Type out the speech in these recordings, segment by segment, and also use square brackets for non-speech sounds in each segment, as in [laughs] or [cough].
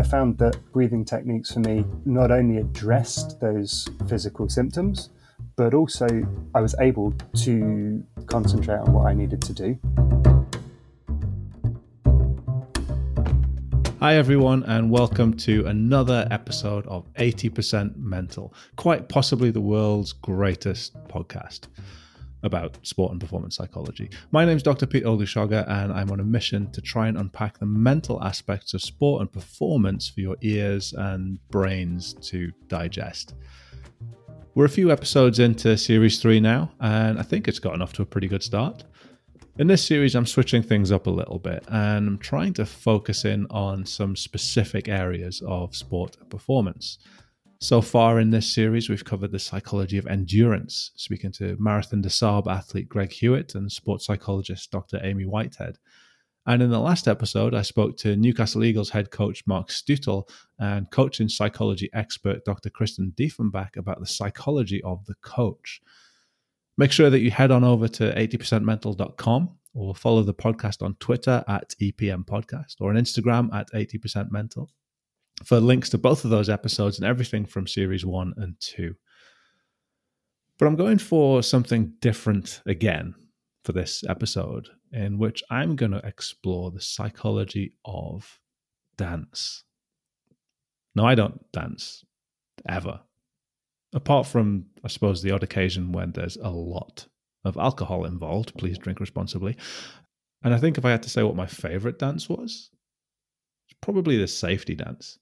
I found that breathing techniques for me not only addressed those physical symptoms, but also I was able to concentrate on what I needed to do. Hi, everyone, and welcome to another episode of 80% Mental, quite possibly the world's greatest podcast about sport and performance psychology. My name is Dr. Pete Olusoga, and I'm on a mission to try and unpack the mental aspects of sport and performance for your ears and brains to digest. We're a few episodes into series three now, and I think it's gotten off to a pretty good start. In this series, I'm switching things up a little bit and I'm trying to focus in on some specific areas of sport and performance. So far in this series, we've covered the psychology of endurance, speaking to Marathon des Sables athlete Greg Hewitt and sports psychologist Dr. Amy Whitehead. And in the last episode, I spoke to Newcastle Eagles head coach Mark Stüttel and coaching psychology expert Dr. Kristen Dieffenbach about the psychology of the coach. Make sure that you head on over to 80percentmental.com or follow the podcast on Twitter at EPM Podcast or on Instagram at 80percentmental for links to both of those episodes and everything from series one and two. But I'm going for something different again for this episode, in which I'm going to explore the psychology of dance. Now, I don't dance ever, apart from, I suppose, the odd occasion when there's a lot of alcohol involved. Please drink responsibly. And I think if I had to say what my favorite dance was, it's probably the safety dance.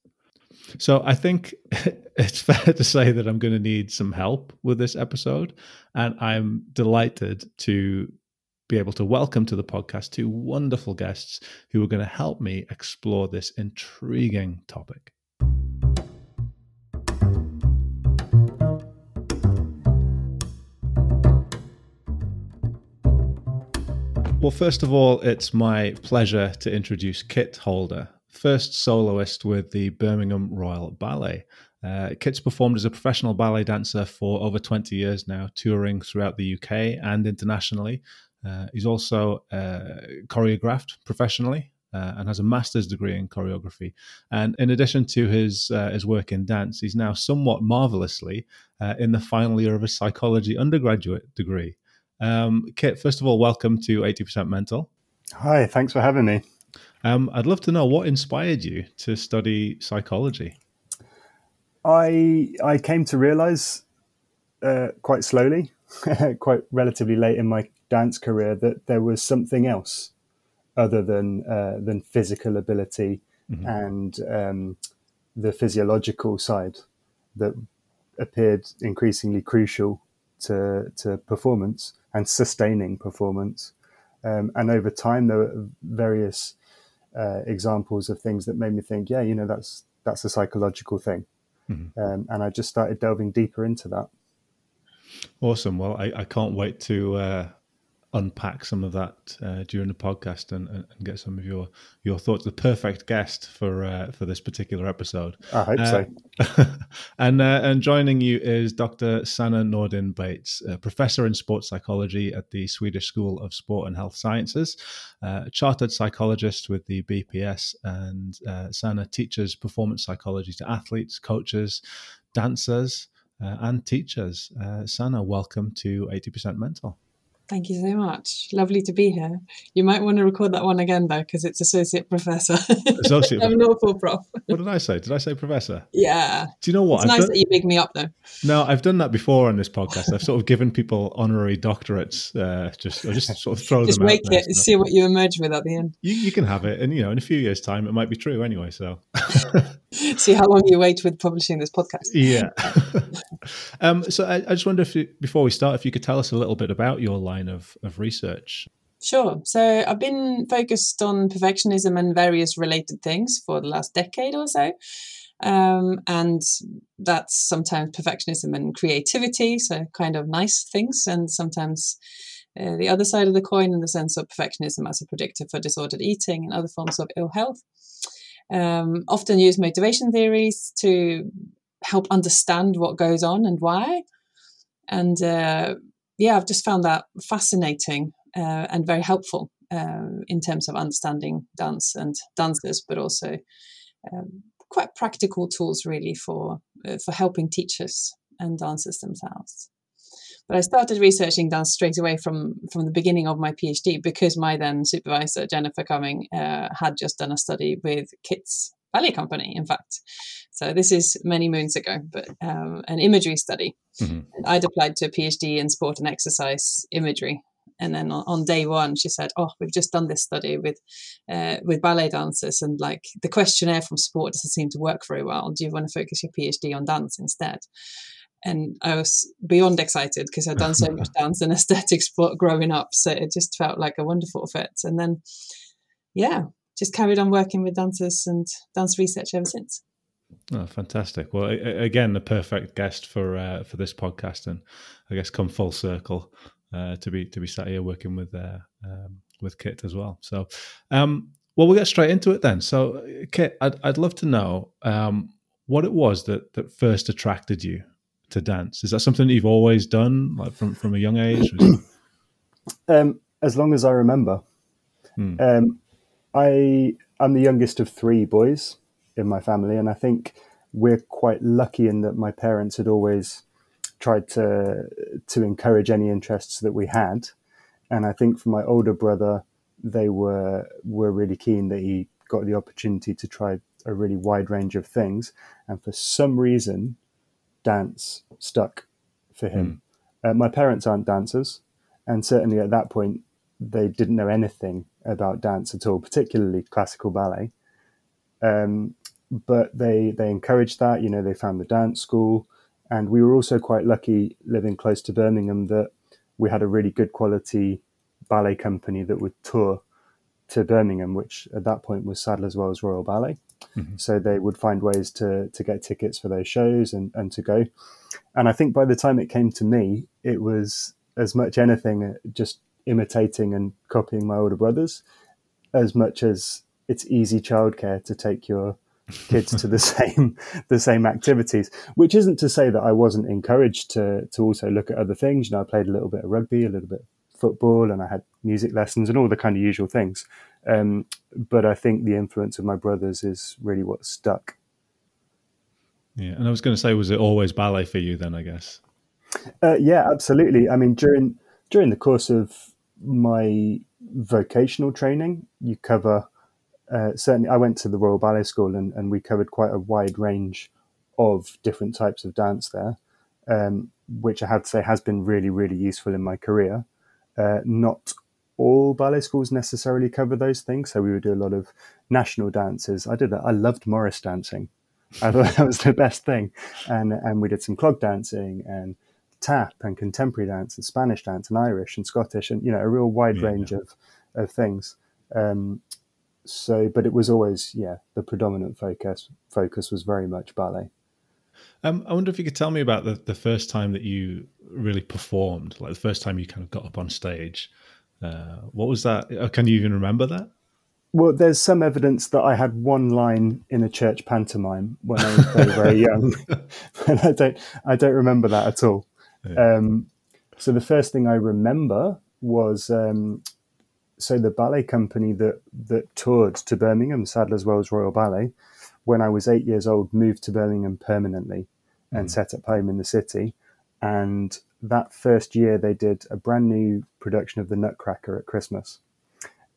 So I think [laughs] it's fair to say that I'm going to need some help with this episode. And I'm delighted to be able to welcome to the podcast two wonderful guests who are going to help me explore this intriguing topic. Well, first of all, it's my pleasure to introduce Kit Holder first soloist with the Birmingham Royal Ballet. Uh, Kit's performed as a professional ballet dancer for over 20 years now, touring throughout the UK and internationally. Uh, he's also uh, choreographed professionally uh, and has a master's degree in choreography. And in addition to his uh, his work in dance, he's now somewhat marvelously uh, in the final year of a psychology undergraduate degree. Um, Kit, first of all, welcome to 80% Mental. Hi, thanks for having me. Um, I'd love to know what inspired you to study psychology. I I came to realize uh, quite slowly, [laughs] quite relatively late in my dance career, that there was something else other than uh, than physical ability mm-hmm. and um, the physiological side that appeared increasingly crucial to to performance and sustaining performance. Um, and over time, there were various uh, examples of things that made me think, yeah, you know, that's that's a psychological thing, mm-hmm. um, and I just started delving deeper into that. Awesome. Well, I, I can't wait to uh, unpack some of that uh, during the podcast and, and, get some of your your thoughts. The perfect guest for uh, for this particular episode. I hope uh, so. [laughs] and uh, and joining you is Dr. Sanna Nordin Bates, professor in sports psychology at the Swedish School of Sport and Health Sciences, a chartered psychologist with the BPS, and uh, Sanna teaches performance psychology to athletes, coaches, dancers. Uh, and teachers. Sanna, welcome to 80% Mental. Thank you so much. Lovely to be here. You might want to record that one again though, because it's associate professor. Associate. [laughs] I'm not full prof. What did I say? Did I say professor? Yeah. Do you know what? It's I've nice done... that you big me up though. No, I've done that before on this podcast. I've sort of given people honorary doctorates. Uh, just, I just sort of throw just them. Just wake it, and see what you emerge with at the end. You, you can have it, and you know, in a few years' time, it might be true anyway. So. [laughs] see how long you wait with publishing this podcast. Yeah. [laughs] um, so I, I, just wonder if you, before we start, if you could tell us a little bit about your line of, of research. Sure. So I've been focused on perfectionism and various related things for the last decade or so. Um, and that's sometimes perfectionism and creativity, so kind of nice things, and sometimes uh, the other side of the coin in the sense of perfectionism as a predictor for disordered eating and other forms of ill health. Um, often use motivation theories to help understand what goes on and why. And uh, yeah, I've just found that fascinating uh, and very helpful uh, in terms of understanding dance and dancers, but also um, quite practical tools really for uh, for helping teachers and dancers themselves. But I started researching dance straight away from from the beginning of my PhD because my then supervisor Jennifer Cumming uh, had just done a study with Kit's Ballet Company, in fact. So this is many moons ago, but um, an imagery study. Mm-hmm. I'd applied to a PhD in sport and exercise imagery and then on, on, day one she said oh we've just done this study with uh, with ballet dancers and like the questionnaire from sport doesn't seem to work very well do you want to focus your phd on dance instead and i was beyond excited because i'd done so [laughs] much dance and aesthetics sport growing up so it just felt like a wonderful fit and then yeah just carried on working with dancers and dance research ever since Oh, fantastic! Well, again, the perfect guest for uh, for this podcast, and I guess come full circle uh, to be to be sat here working with uh, um, with Kit as well. So, um, well, we'll get straight into it then. So, Kit, I'd I'd love to know um, what it was that that first attracted you to dance. Is that something that you've always done, like from from a young age? [clears throat] Um, as long as I remember, hmm. Um, I I'm the youngest of three boys in my family, and I think we're quite lucky in that my parents had always tried to to encourage any interests that we had. And I think for my older brother, they were were really keen that he got the opportunity to try a really wide range of things. And for some reason, dance stuck for him. Mm. Uh, my parents aren't dancers, and certainly at that point, they didn't know anything about dance at all, particularly classical ballet. Um, but they they encouraged that. You know, they found the dance school. And we were also quite lucky living close to Birmingham that we had a really good quality ballet company that would tour to Birmingham, which at that point was Sadler's Wells Royal Ballet. Mm-hmm. So they would find ways to to get tickets for those shows and, and to go. And I think by the time it came to me, it was as much anything uh, just imitating and copying my older brothers, as much as it's easy childcare to take your kids to the [laughs] same the same activities. Which isn't to say that I wasn't encouraged to to also look at other things. You know, I played a little bit of rugby, a little bit of football, and I had music lessons and all the kind of usual things. Um, but I think the influence of my brothers is really what stuck. Yeah, and I was going to say, was it always ballet for you then? I guess. Uh, yeah, absolutely. I mean, during during the course of my vocational training, you cover uh, certainly I went to the Royal Ballet School and, and we covered quite a wide range of different types of dance there, um, which I have to say has been really, really useful in my career. Uh, not all ballet schools necessarily cover those things, so we would do a lot of national dances. I did that. I loved Morris dancing. I thought [laughs] that was the best thing, and and we did some clog dancing and tap and contemporary dance and Spanish dance and Irish and Scottish and you know a real wide yeah, range yeah. of of things. Um, so, but it was always, yeah, the predominant focus focus was very much ballet. Um, I wonder if you could tell me about the, the first time that you really performed, like the first time you kind of got up on stage. Uh, what was that? Uh, can you even remember that? Well, there's some evidence that I had one line in a church pantomime when I was very, very [laughs] young, [laughs] and I don't, I don't remember that at all. Yeah. Um, so the first thing I remember was um, so the ballet company that that toured to Birmingham, Sadler's Wells Royal Ballet, when I was eight years old, moved to Birmingham permanently and mm. set up home in the city. And that first year, they did a brand new production of The Nutcracker at Christmas.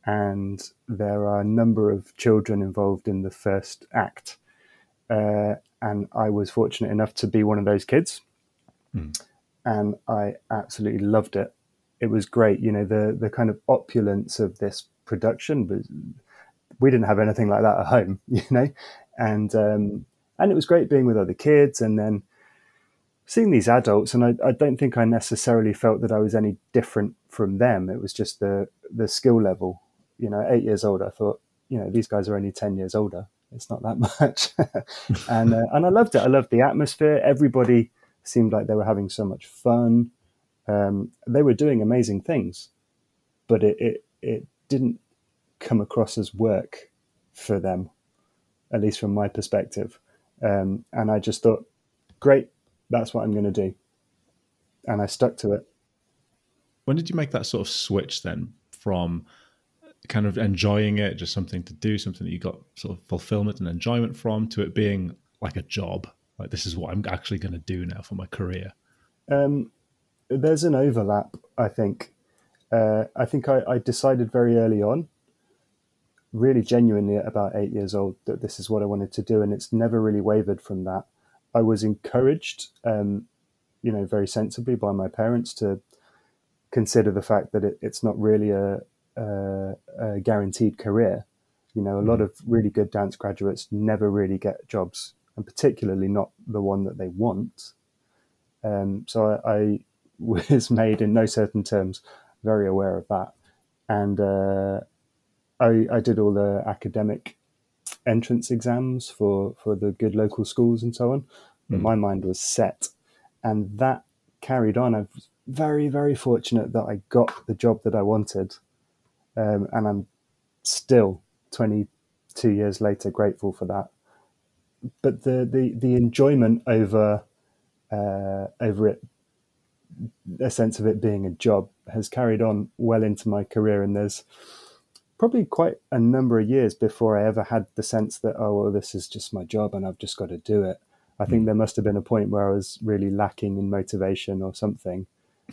And there are a number of children involved in the first act. Uh, and I was fortunate enough to be one of those kids. Mm. And I absolutely loved it it was great. You know, the the kind of opulence of this production, but we didn't have anything like that at home. [laughs] You know, and um, and it was great being with other kids, and then seeing these adults. And I, I don't think I necessarily felt that I was any different from them. It was just the the skill level. You know, eight years old, I thought, you know, these guys are only ten years older. It's not that [laughs] much, [laughs] and uh, and I loved it. I loved the atmosphere. Everybody seemed like they were having so much fun um, they were doing amazing things, but it, it, it didn't come across as work for them, at least from my perspective. Um, and I just thought, great, that's what I'm going to do. And I stuck to it. When did you make that sort of switch then from kind of enjoying it, just something to do, something that you got sort of fulfillment and enjoyment from, to it being like a job? Like this is what I'm actually going to do now for my career. Um, there's an overlap, I think. Uh, I think I, I, decided very early on, really genuinely at about eight years old, that this is what I wanted to do, and it's never really wavered from that. I was encouraged, um, you know, very sensibly by my parents to consider the fact that it, it's not really a, a, a, guaranteed career. You know, a lot mm. of really good dance graduates never really get jobs, and particularly not the one that they want. Um, so I, I, [laughs] was made in no certain terms very aware of that, and uh, I, I did all the academic entrance exams for for the good local schools and so on. But mm. my mind was set, and that carried on. I was very very fortunate that I got the job that I wanted, um, and I'm still 22 years later grateful for that. But the the the enjoyment over uh, over it, a sense of it being a job, has carried on well into my career. And there's probably quite a number of years before I ever had the sense that, oh, well, this is just my job and I've just got to do it. I think hmm. there must have been a point where I was really lacking in motivation or something.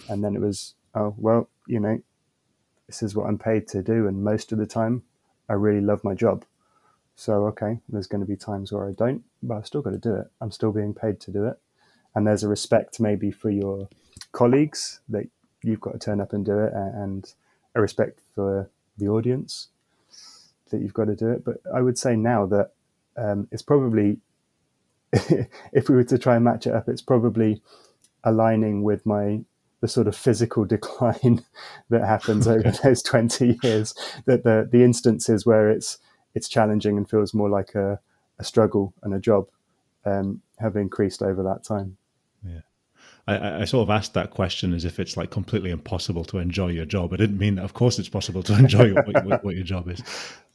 And then it was, oh, well, you know, this is what I'm paid to do. And most of the time, I really love my job. So, okay, there's going to be times where I don't, but I've still got to do it. I'm still being paid to do it and there's a respect maybe for your colleagues that you've got to turn up and do it, and a respect for the audience that you've got to do it. But I would say now that um, it's probably, [laughs] if we were to try and match it up, it's probably aligning with my the sort of physical [laughs] decline that happens over those 20 years that the the instances where it's it's challenging and feels more like a, a struggle and a job um, have increased over that time. Yeah. I, I, sort of asked that question as if it's like completely impossible to enjoy your job. I didn't mean that. Of course, it's possible to [laughs] enjoy what, what, what, your job is.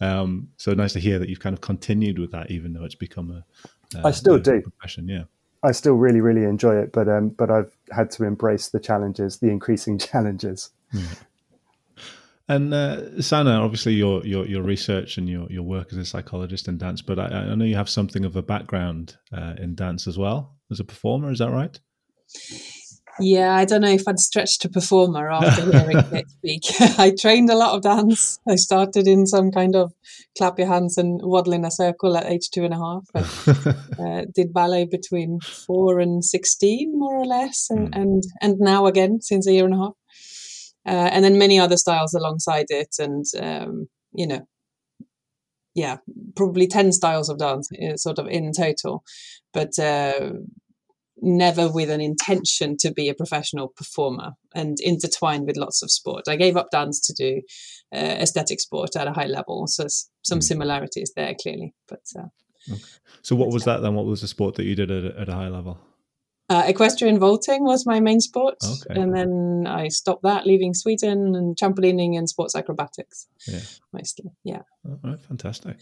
Um, so nice to hear that you've kind of continued with that, even though it's become a. a I still do profession. Yeah. I still really, really enjoy it, but um, but I've had to embrace the challenges, the increasing [laughs] challenges. Yeah. And uh, Sanna, obviously your, your your research and your, your work as a psychologist in dance, but I, I know you have something of a background uh, in dance as well as a performer. Is that right? Yeah, I don't know if I'd stretch to performer after hearing [laughs] Kate speak. [laughs] I trained a lot of dance. I started in some kind of clap your hands and waddle in a circle at age two and a half. [laughs] uh, did ballet between four and sixteen, more or less, and mm. and and now again since a year and a half uh, and then many other styles alongside it, and um, you know, yeah, probably ten styles of dance, uh, sort of in total, but uh, never with an intention to be a professional performer and intertwined with lots of sport. I gave up dance to do uh, aesthetic sport at a high level, so some mm. similarities there clearly. But uh, okay. so, what was that then? What was the sport that you did at, at a high level? Uh, equestrian vaulting was my main sport, okay. and then I stopped that, leaving Sweden, and trampolining and sports acrobatics, yeah, mostly. Yeah. All right, fantastic.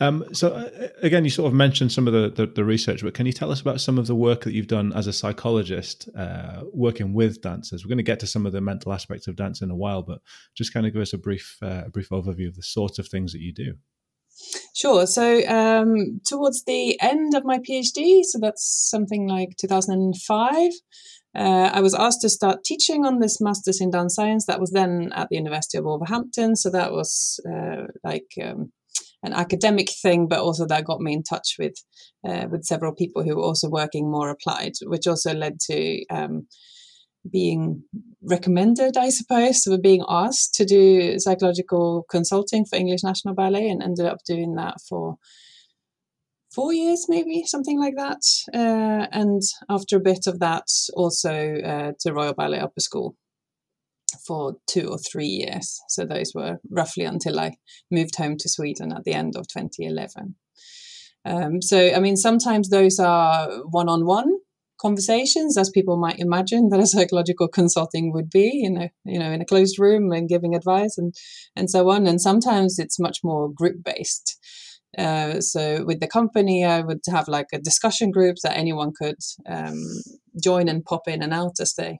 Um, so uh, again, you sort of mentioned some of the, the, the, research, but can you tell us about some of the work that you've done as a psychologist, uh, working with dancers? We're going to get to some of the mental aspects of dance in a while, but just kind of give us a brief uh, a brief overview of the sorts of things that you do. Sure. So, um, towards the end of my PhD, so that's something like 2005, uh, I was asked to start teaching on this Masters in Dance Science. That was then at the University of Wolverhampton. So, that was uh, like um, an academic thing, but also that got me in touch with uh, with several people who were also working more applied, which also led to um, being recommended, I suppose, so being asked to do psychological consulting for English National Ballet and ended up doing that for four years, maybe something like that. Uh, and after a bit of that, also uh, to Royal Ballet Upper School for two or three years. So those were roughly until I moved home to Sweden at the end of 2011. Um, so, I mean, sometimes those are one on one conversations as people might imagine that a psychological consulting would be you know you know in a closed room and giving advice and and so on and sometimes it's much more group based uh, so with the company i would have like a discussion group that anyone could um, join and pop in and out as they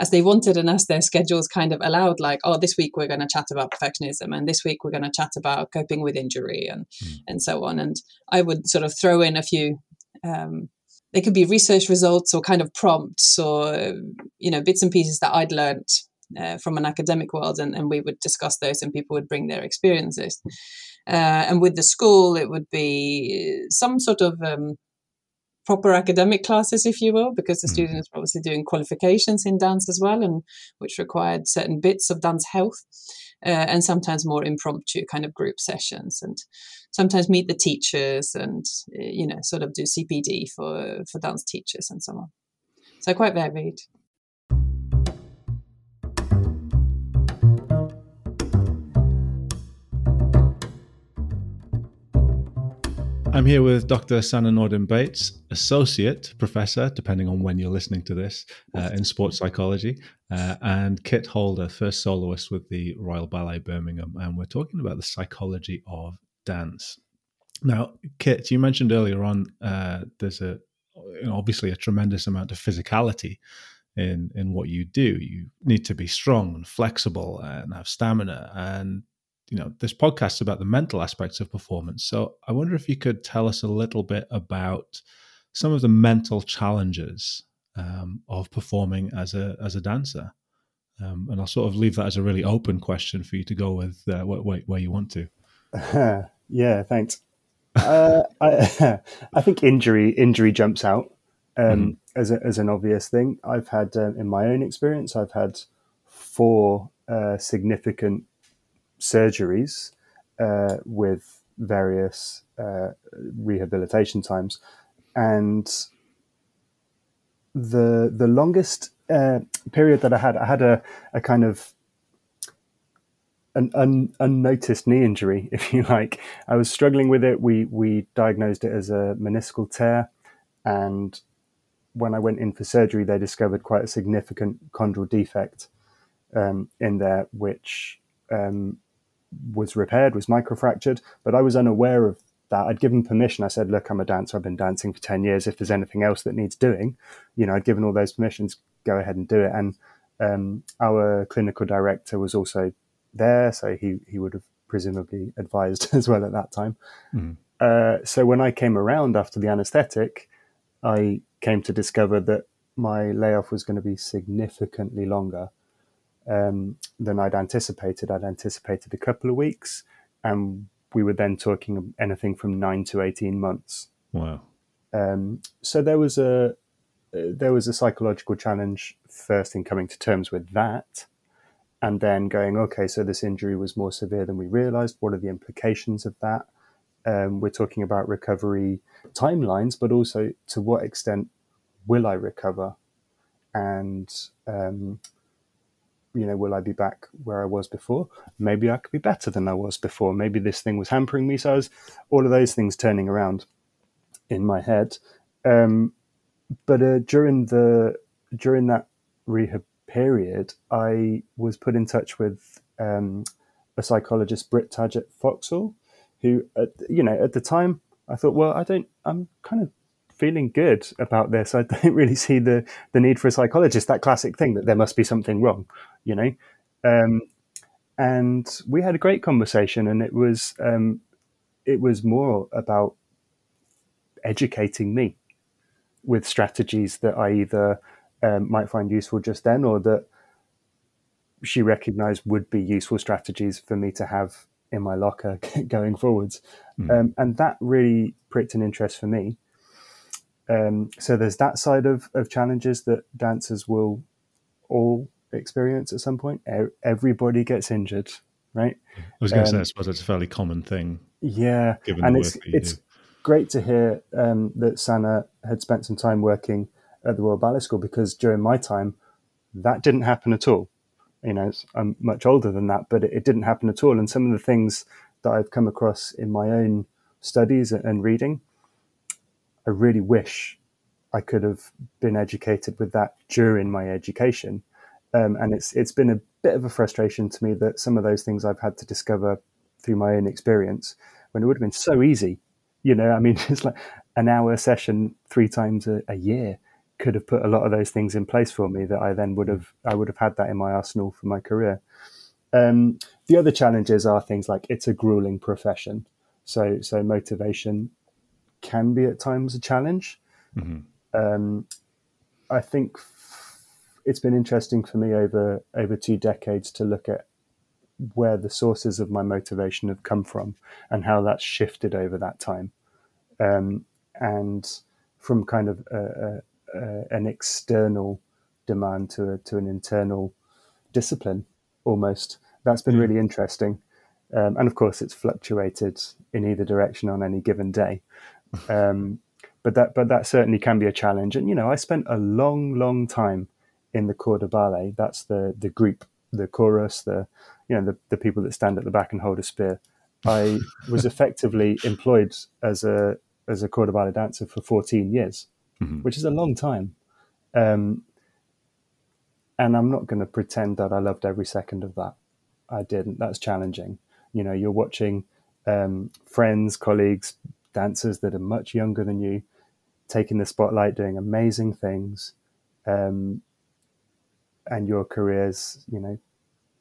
as they wanted and as their schedules kind of allowed, like, oh, this week we're going to chat about perfectionism, and this week we're going to chat about coping with injury, and mm. and so on. And I would sort of throw in a few. Um, they could be research results or kind of prompts or you know bits and pieces that I'd learned uh, from an academic world, and, and we would discuss those, and people would bring their experiences. Uh, and with the school, it would be some sort of um, proper academic classes, if you will, because the mm. students were obviously doing qualifications in dance as well, and which required certain bits of dance health, uh, and sometimes more impromptu kind of group sessions, and sometimes meet the teachers and uh, you know sort of do CPD for for dance teachers and so on. So quite varied. I'm here with Dr. Sanna Nordin Bates, Associate Professor, depending on when you're listening to this, uh, in sports psychology, uh, and Kit Holder, first soloist with the Royal Ballet Birmingham. And we're talking about the psychology of dance. Now, Kit, you mentioned earlier on uh, there's a you know, obviously a tremendous amount of physicality in in what you do. You need to be strong and flexible and have stamina and you know this podcast is about the mental aspects of performance. So i wonder if you could tell us a little bit about some of the mental challenges um, of performing as a as a dancer. Um, and i'll sort of leave that as a really open question for you to go with uh, where, where you want to. [laughs] Yeah thanks. Uh, I, [laughs] I think injury injury jumps out um, mm-hmm. as, a, as an obvious thing. I've had um, in my own experience i've had four uh, significant surgeries uh, with various uh, rehabilitation times, and the the longest uh, period that I had, I had a, a kind of an un, unnoticed knee injury, [laughs] if you like. I was struggling with it. We we diagnosed it as a meniscal tear, and when I went in for surgery, they discovered quite a significant chondral defect um, in there, which um, was repaired, was microfractured, but I was unaware of that. I'd given permission. I said, look, I'm a dancer. I've been dancing for 10 years. If there's anything else that needs doing, you know, I'd given all those permissions, go ahead and do it. And um, our clinical director was also there. So he, he would have presumably advised [laughs] as well at that time. Mm. Uh, so when I came around after the anesthetic, I came to discover that my layoff was going to be significantly longer um, than I'd anticipated. I'd anticipated a couple of weeks, and we were then talking anything from nine to eighteen months. Wow! Um, so there was a there was a psychological challenge first in coming to terms with that, and then going, okay, so this injury was more severe than we realized. What are the implications of that? Um, we're talking about recovery timelines, but also to what extent will I recover? And um, you know, will I be back where I was before? Maybe I could be better than I was before. Maybe this thing was hampering me. So I was all of those things turning around in my head. Um, but uh, during the during that rehab period, I was put in touch with um, a psychologist, Britt Taggett Foxall, who, you know, at the time I thought, well, I don't, I'm kind of feeling good about this. I [laughs] don't really see the the need for a psychologist. That classic thing that there must be something wrong, you know. Um, and we had a great conversation, and it was um, it was more about educating me with strategies that I either um, might find useful just then, or that she recognised would be useful strategies for me to have in my locker [laughs] going forwards. Mm. Um, and that really pricked an interest for me. Um, so there's that side of, of challenges that dancers will all experience at some point. Everybody gets injured, right? I was going to um, say, I suppose it's a fairly common thing. Yeah, and it's it's do. great to hear um, that Sanna had spent some time working at the Royal Ballet School because during my time, that didn't happen at all. You know, I'm much older than that, but it, it didn't happen at all. And some of the things that I've come across in my own studies and reading I really wish I could have been educated with that during my education. Um, and it's it's been a bit of a frustration to me that some of those things I've had to discover through my own experience when it would have been so easy. You know, I mean, [laughs] it's like an hour session three times a, a year could have put a lot of those things in place for me that I then would have I would have had that in my arsenal for my career. Um, the other challenges are things like it's a grueling profession, so so motivation can be at times a challenge. Mm-hmm. Um, I think it's been interesting for me over over two decades to look at where the sources of my motivation have come from and how that's shifted over that time, um, and from kind of a, a, a, an external demand to to an internal discipline almost. That's been mm. really interesting. Um, and of course, it's fluctuated in either direction on any given day. Um, but that but that certainly can be a challenge. And you know, I spent a long, long time in the corps de ballet. That's the the group, the chorus, the you know the, the people that stand at the back and hold a spear. I was effectively employed as a as a corps de ballet dancer for 14 years, mm-hmm. which is a long time. Um, and I'm not going to pretend that I loved every second of that. I didn't. That's challenging. You know, you're watching um, friends, colleagues, dancers that are much younger than you, taking the spotlight, doing amazing things, um, and your career's, you know,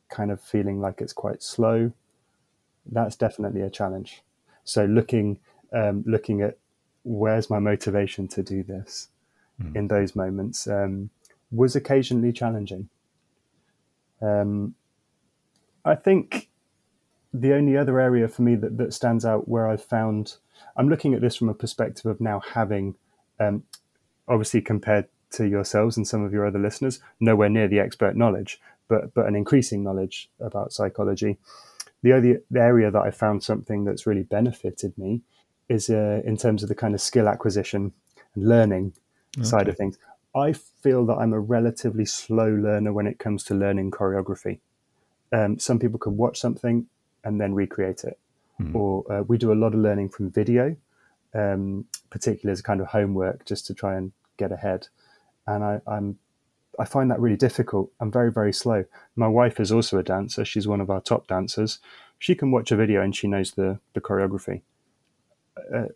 kind of feeling like it's quite slow. That's definitely a challenge. So looking, um, looking at where's my motivation to do this mm. in those moments um, was occasionally challenging. Um, I think the only other area for me that, that stands out where I've found, I'm looking at this from a perspective of now having, um, obviously compared to yourselves and some of your other listeners, nowhere near the expert knowledge, but but an increasing knowledge about psychology. The other area that I found something that's really benefited me is uh, in terms of the kind of skill acquisition and learning okay. side of things. I feel that I'm a relatively slow learner when it comes to learning choreography. Um, some people can watch something and then recreate it. Mm. Or uh, we do a lot of learning from video, um, particularly as a kind of homework, just to try and get ahead. And I, I'm I find that really difficult. I'm very, very slow. My wife is also a dancer. She's one of our top dancers. She can watch a video and she knows the, the choreography. Uh,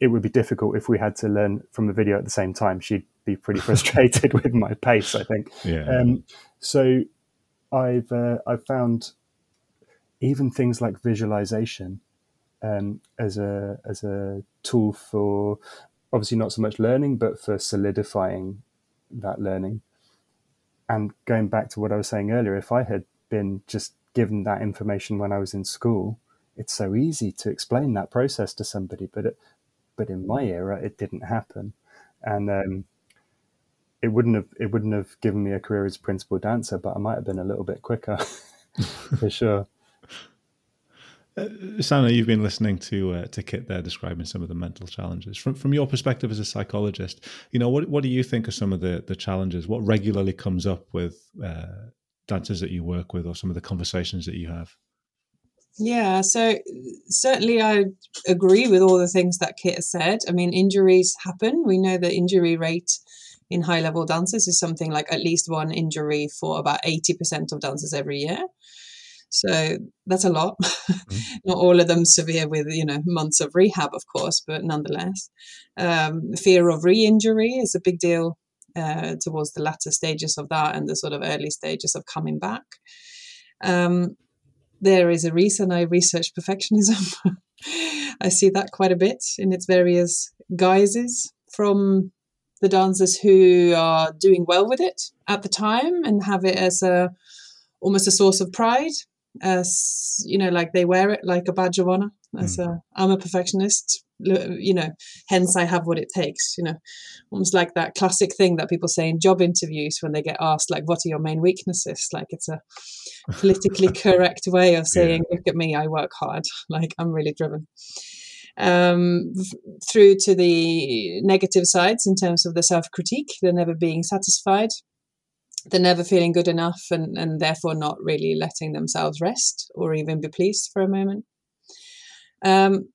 it would be difficult if we had to learn from a video at the same time. She'd be pretty [laughs] frustrated [laughs] with my pace, I think. Yeah. Um, so I've uh, I've found even things like visualization um, as a as a tool for obviously not so much learning, but for solidifying that learning. And going back to what I was saying earlier, if I had been just given that information when I was in school, it's so easy to explain that process to somebody. But it, but in my era, it didn't happen, and um, it wouldn't have it wouldn't have given me a career as principal dancer, but I might have been a little bit quicker [laughs] for sure. Uh, Sanna, you've been listening to uh, to Kit there describing some of the mental challenges from from your perspective as a psychologist. You know, what what do you think are some of the the challenges? What regularly comes up with uh, dancers that you work with, or some of the conversations that you have? Yeah, so certainly I agree with all the things that Kit has said. I mean, injuries happen. We know the injury rate in high level dancers is something like at least one injury for about 80% of dancers every year. So that's a lot. Mm-hmm. [laughs] Not all of them severe with, you know, months of rehab, of course, but nonetheless. Um, fear of re injury is a big deal uh, towards the latter stages of that and the sort of early stages of coming back. Um, there is a reason I research perfectionism. [laughs] I see that quite a bit in its various guises from the dancers who are doing well with it at the time and have it as a almost a source of pride as you know like they wear it like a badge of honor as mm. a i'm a perfectionist. You know hence i have what it takes you know. Almost like that classic thing that people say in job interviews when they get asked like what are your main weaknesses? Like it's a [laughs] politically correct way of saying yeah. look at me i work hard. [laughs] Like i'm really driven. Um, through to the negative sides in terms of the self critique, the never being satisfied, the never feeling good enough, and, and therefore not really letting themselves rest or even be pleased for a moment. Um,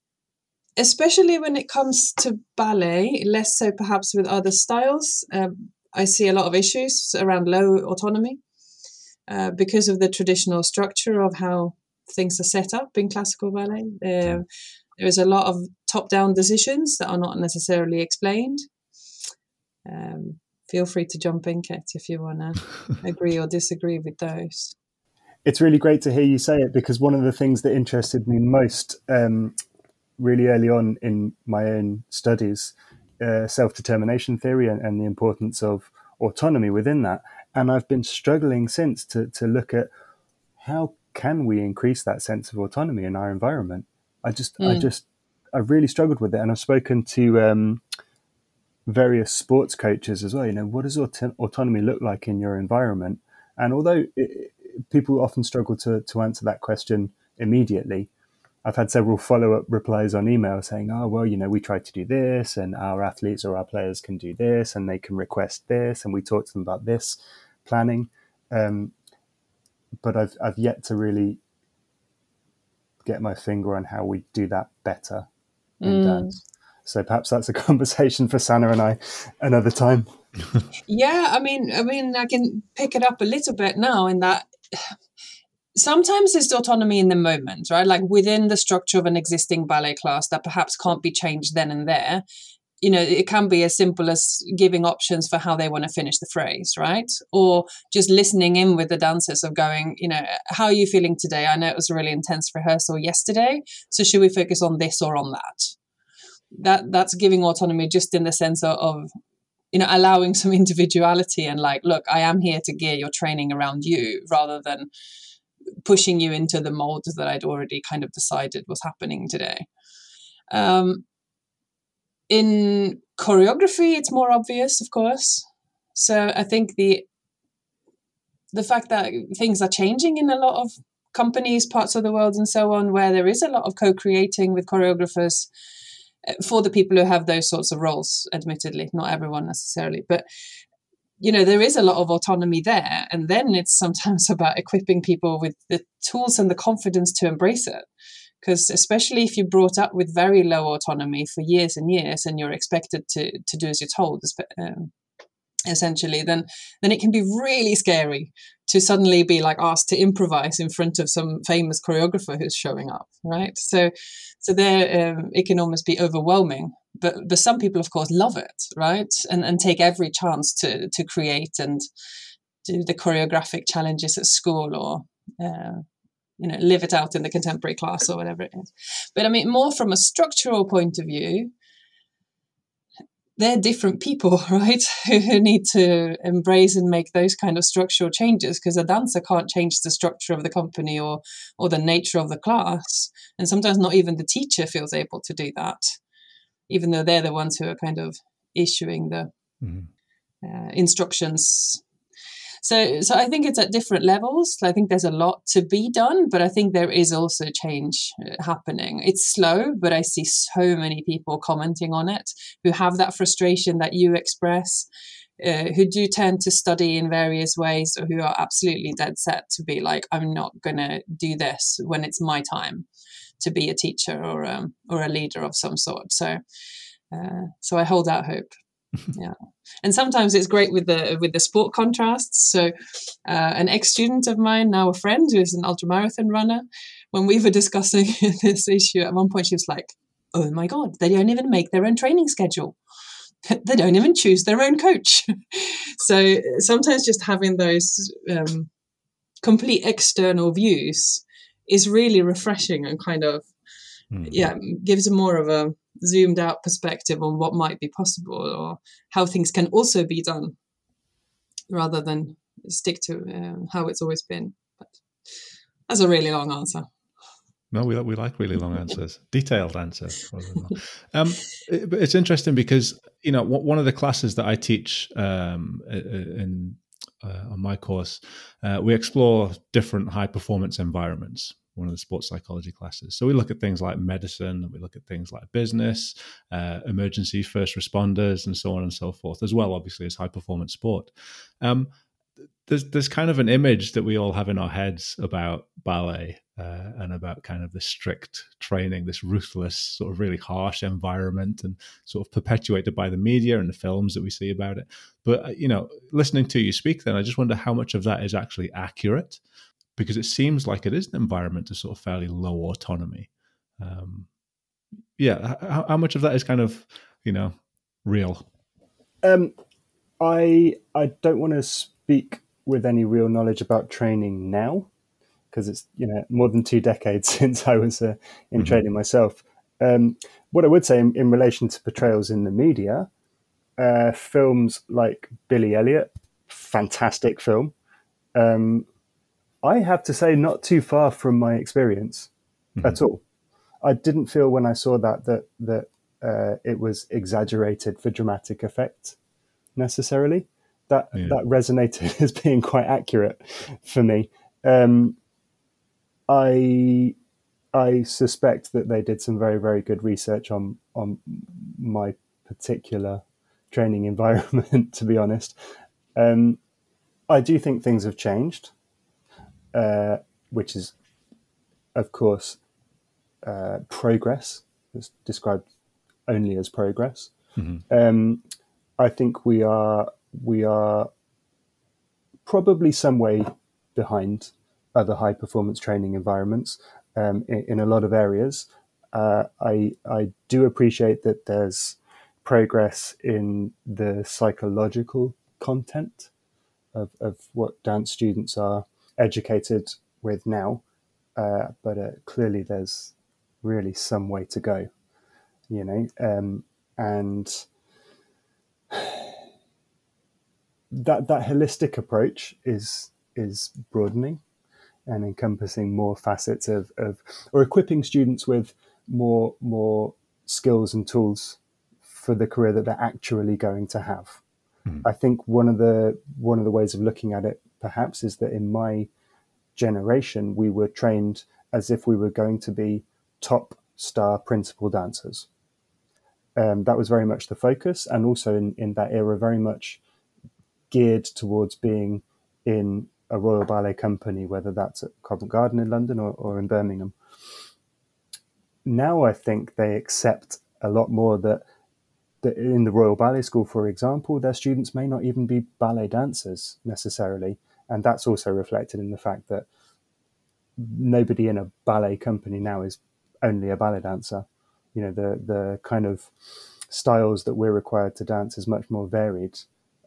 especially when it comes to ballet, less so perhaps with other styles. Um, I see a lot of issues around low autonomy uh, because of the traditional structure of how things are set up in classical ballet. Uh, there's a lot of top down decisions that are not necessarily explained. um, feel free to jump in, Kate, if you want to [laughs] agree or disagree with those. It's really great to hear you say it because one of the things that interested me most um, really early on in my own studies, uh, self determination theory and, and the importance of autonomy within that. And I've been struggling since to, to look at how can we increase that sense of autonomy in our environment. I just, mm. I just, I've really struggled with it, and I've spoken to um, various sports coaches as well. You know, what does auto- autonomy look like in your environment? And although it, people often struggle to to answer that question immediately, I've had several follow up replies on email saying, oh, well, you know, we tried to do this, and our athletes or our players can do this, and they can request this, and we talk to them about this planning. Um, but I've, I've yet to really get my finger on how we do that better in mm. dance. So perhaps that's a [laughs] conversation for Sanna and I another time. yeah, I mean, I mean, I can pick it up a little bit now in that sometimes it's autonomy in the moment, right? Like within the structure of an existing ballet class that perhaps can't be changed then and there. You know, it can be as simple as giving options for how they want to finish the phrase, right? Or just listening in with the dancers of going, you know, how are you feeling today? I know it was a really intense rehearsal yesterday. So should we focus on this or on that? That that's giving autonomy just in the sense of, you know allowing some individuality and like look i am here to gear your training around you rather than pushing you into the mold that I'd already kind of decided was happening today. Um, in choreography, it's more obvious, of course. So I think the the fact that things are changing in a lot of companies, parts of the world, and so on, where there is a lot of co-creating with choreographers for the people who have those sorts of roles. Admittedly, not everyone necessarily, but you know there is a lot of autonomy there and then it's sometimes [laughs] about equipping people with the tools and the confidence to embrace it because especially if you're brought up with very low autonomy for years and years and you're expected to to do as you're told um, essentially then then it can be really scary to suddenly be like asked to improvise in front of some famous choreographer who's showing up right so so there um, it can almost be overwhelming but but some people of course love it right? And and take every chance to to create and do the choreographic challenges at school or uh, you know live it out in the contemporary class or whatever it is. But i mean more from a structural point of view they're different people, [laughs] right? Who need to embrace and make those kind of structural changes because a dancer can't change the structure of the company or or the nature of the class, and sometimes not even the teacher feels able to do that, even though they're the ones who are kind of issuing the mm-hmm. uh, instructions so, so I think it's at different levels. I think there's a lot to be done, but I think there is also change uh, happening. It's slow, but I see so many people commenting on it who have that frustration that you express. Uh, who do tend to study in various ways or who are absolutely dead set to be like i'm not going to do this when it's my time to be a teacher or um, or a leader of some sort so uh, so i hold out hope [laughs] yeah. And sometimes it's great with the with the sport contrasts. So uh, an ex-student of mine now a friend who is an ultramarathon runner when we were discussing [laughs] this issue at one point she was like oh my god they don't even make their own training schedule. [laughs] They don't even choose their own coach. So sometimes just having those um, complete external views is really refreshing and kind of mm. yeah gives more of a zoomed out perspective on what might be possible or how things can also be done rather than stick to um, how it's always been. But that's a really long answer. No, we we like really long answers, [laughs] detailed answers. Um, it, it's interesting because you know one of the classes that I teach um, in uh, on my course, uh, we explore different high performance environments one of the sports psychology classes. So we look at things like medicine, and we look at things like business, uh, emergency first responders, and so on and so forth, as well, obviously, as high performance sport. Um, there's there's kind of an image that we all have in our heads about ballet uh, and about kind of the strict training, this ruthless, sort of really harsh environment, and sort of perpetuated by the media and the films that we see about it. But uh, you know, listening to you speak, then I just wonder how much of that is actually accurate, because it seems like it is an environment to sort of fairly low autonomy. Um, yeah, how, how, much of that is kind of you know real? Um, I I don't want to speak with any real knowledge about training now because it's you know more than two decades [laughs] since I was uh, in mm-hmm. training myself. Um, what I would say in, in, relation to portrayals in the media, uh, films like Billy Elliot, fantastic film. Um, I have to say, not too far from my experience mm-hmm. at all. I didn't feel when I saw that that that uh, it was exaggerated for dramatic effect necessarily. That yeah. that resonated [laughs] as being quite accurate for me. Um, I I suspect that they did some very very good research on on my particular training [laughs] environment. To be honest, um, I do think things have changed, uh, which is, of course, uh, progress. It's described only as progress. Mm-hmm. Um, I think we are we are probably some way behind other high performance training environments um, in, in, a lot of areas. Uh, I I do appreciate that there's progress in the psychological content of, of what dance students are educated with now, uh, but uh, clearly there's really some way to go, you know, um, and [sighs] that that holistic approach is is broadening and encompassing more facets of, of or equipping students with more more skills and tools for the career that they're actually going to have. Mm. I think one of the one of the ways of looking at it perhaps is that in my generation we were trained as if we were going to be top star principal dancers. Um, that was very much the focus, and also in, in that era, very much geared towards being in a Royal Ballet Company, whether that's at Covent Garden in London or, or in Birmingham. Now I think they accept a lot more that, that in the Royal Ballet School, for example, their students may not even be ballet dancers necessarily. And that's also reflected in the fact that nobody in a ballet company now is only a ballet dancer. You know, the, the kind of styles that we're required to dance is much more varied,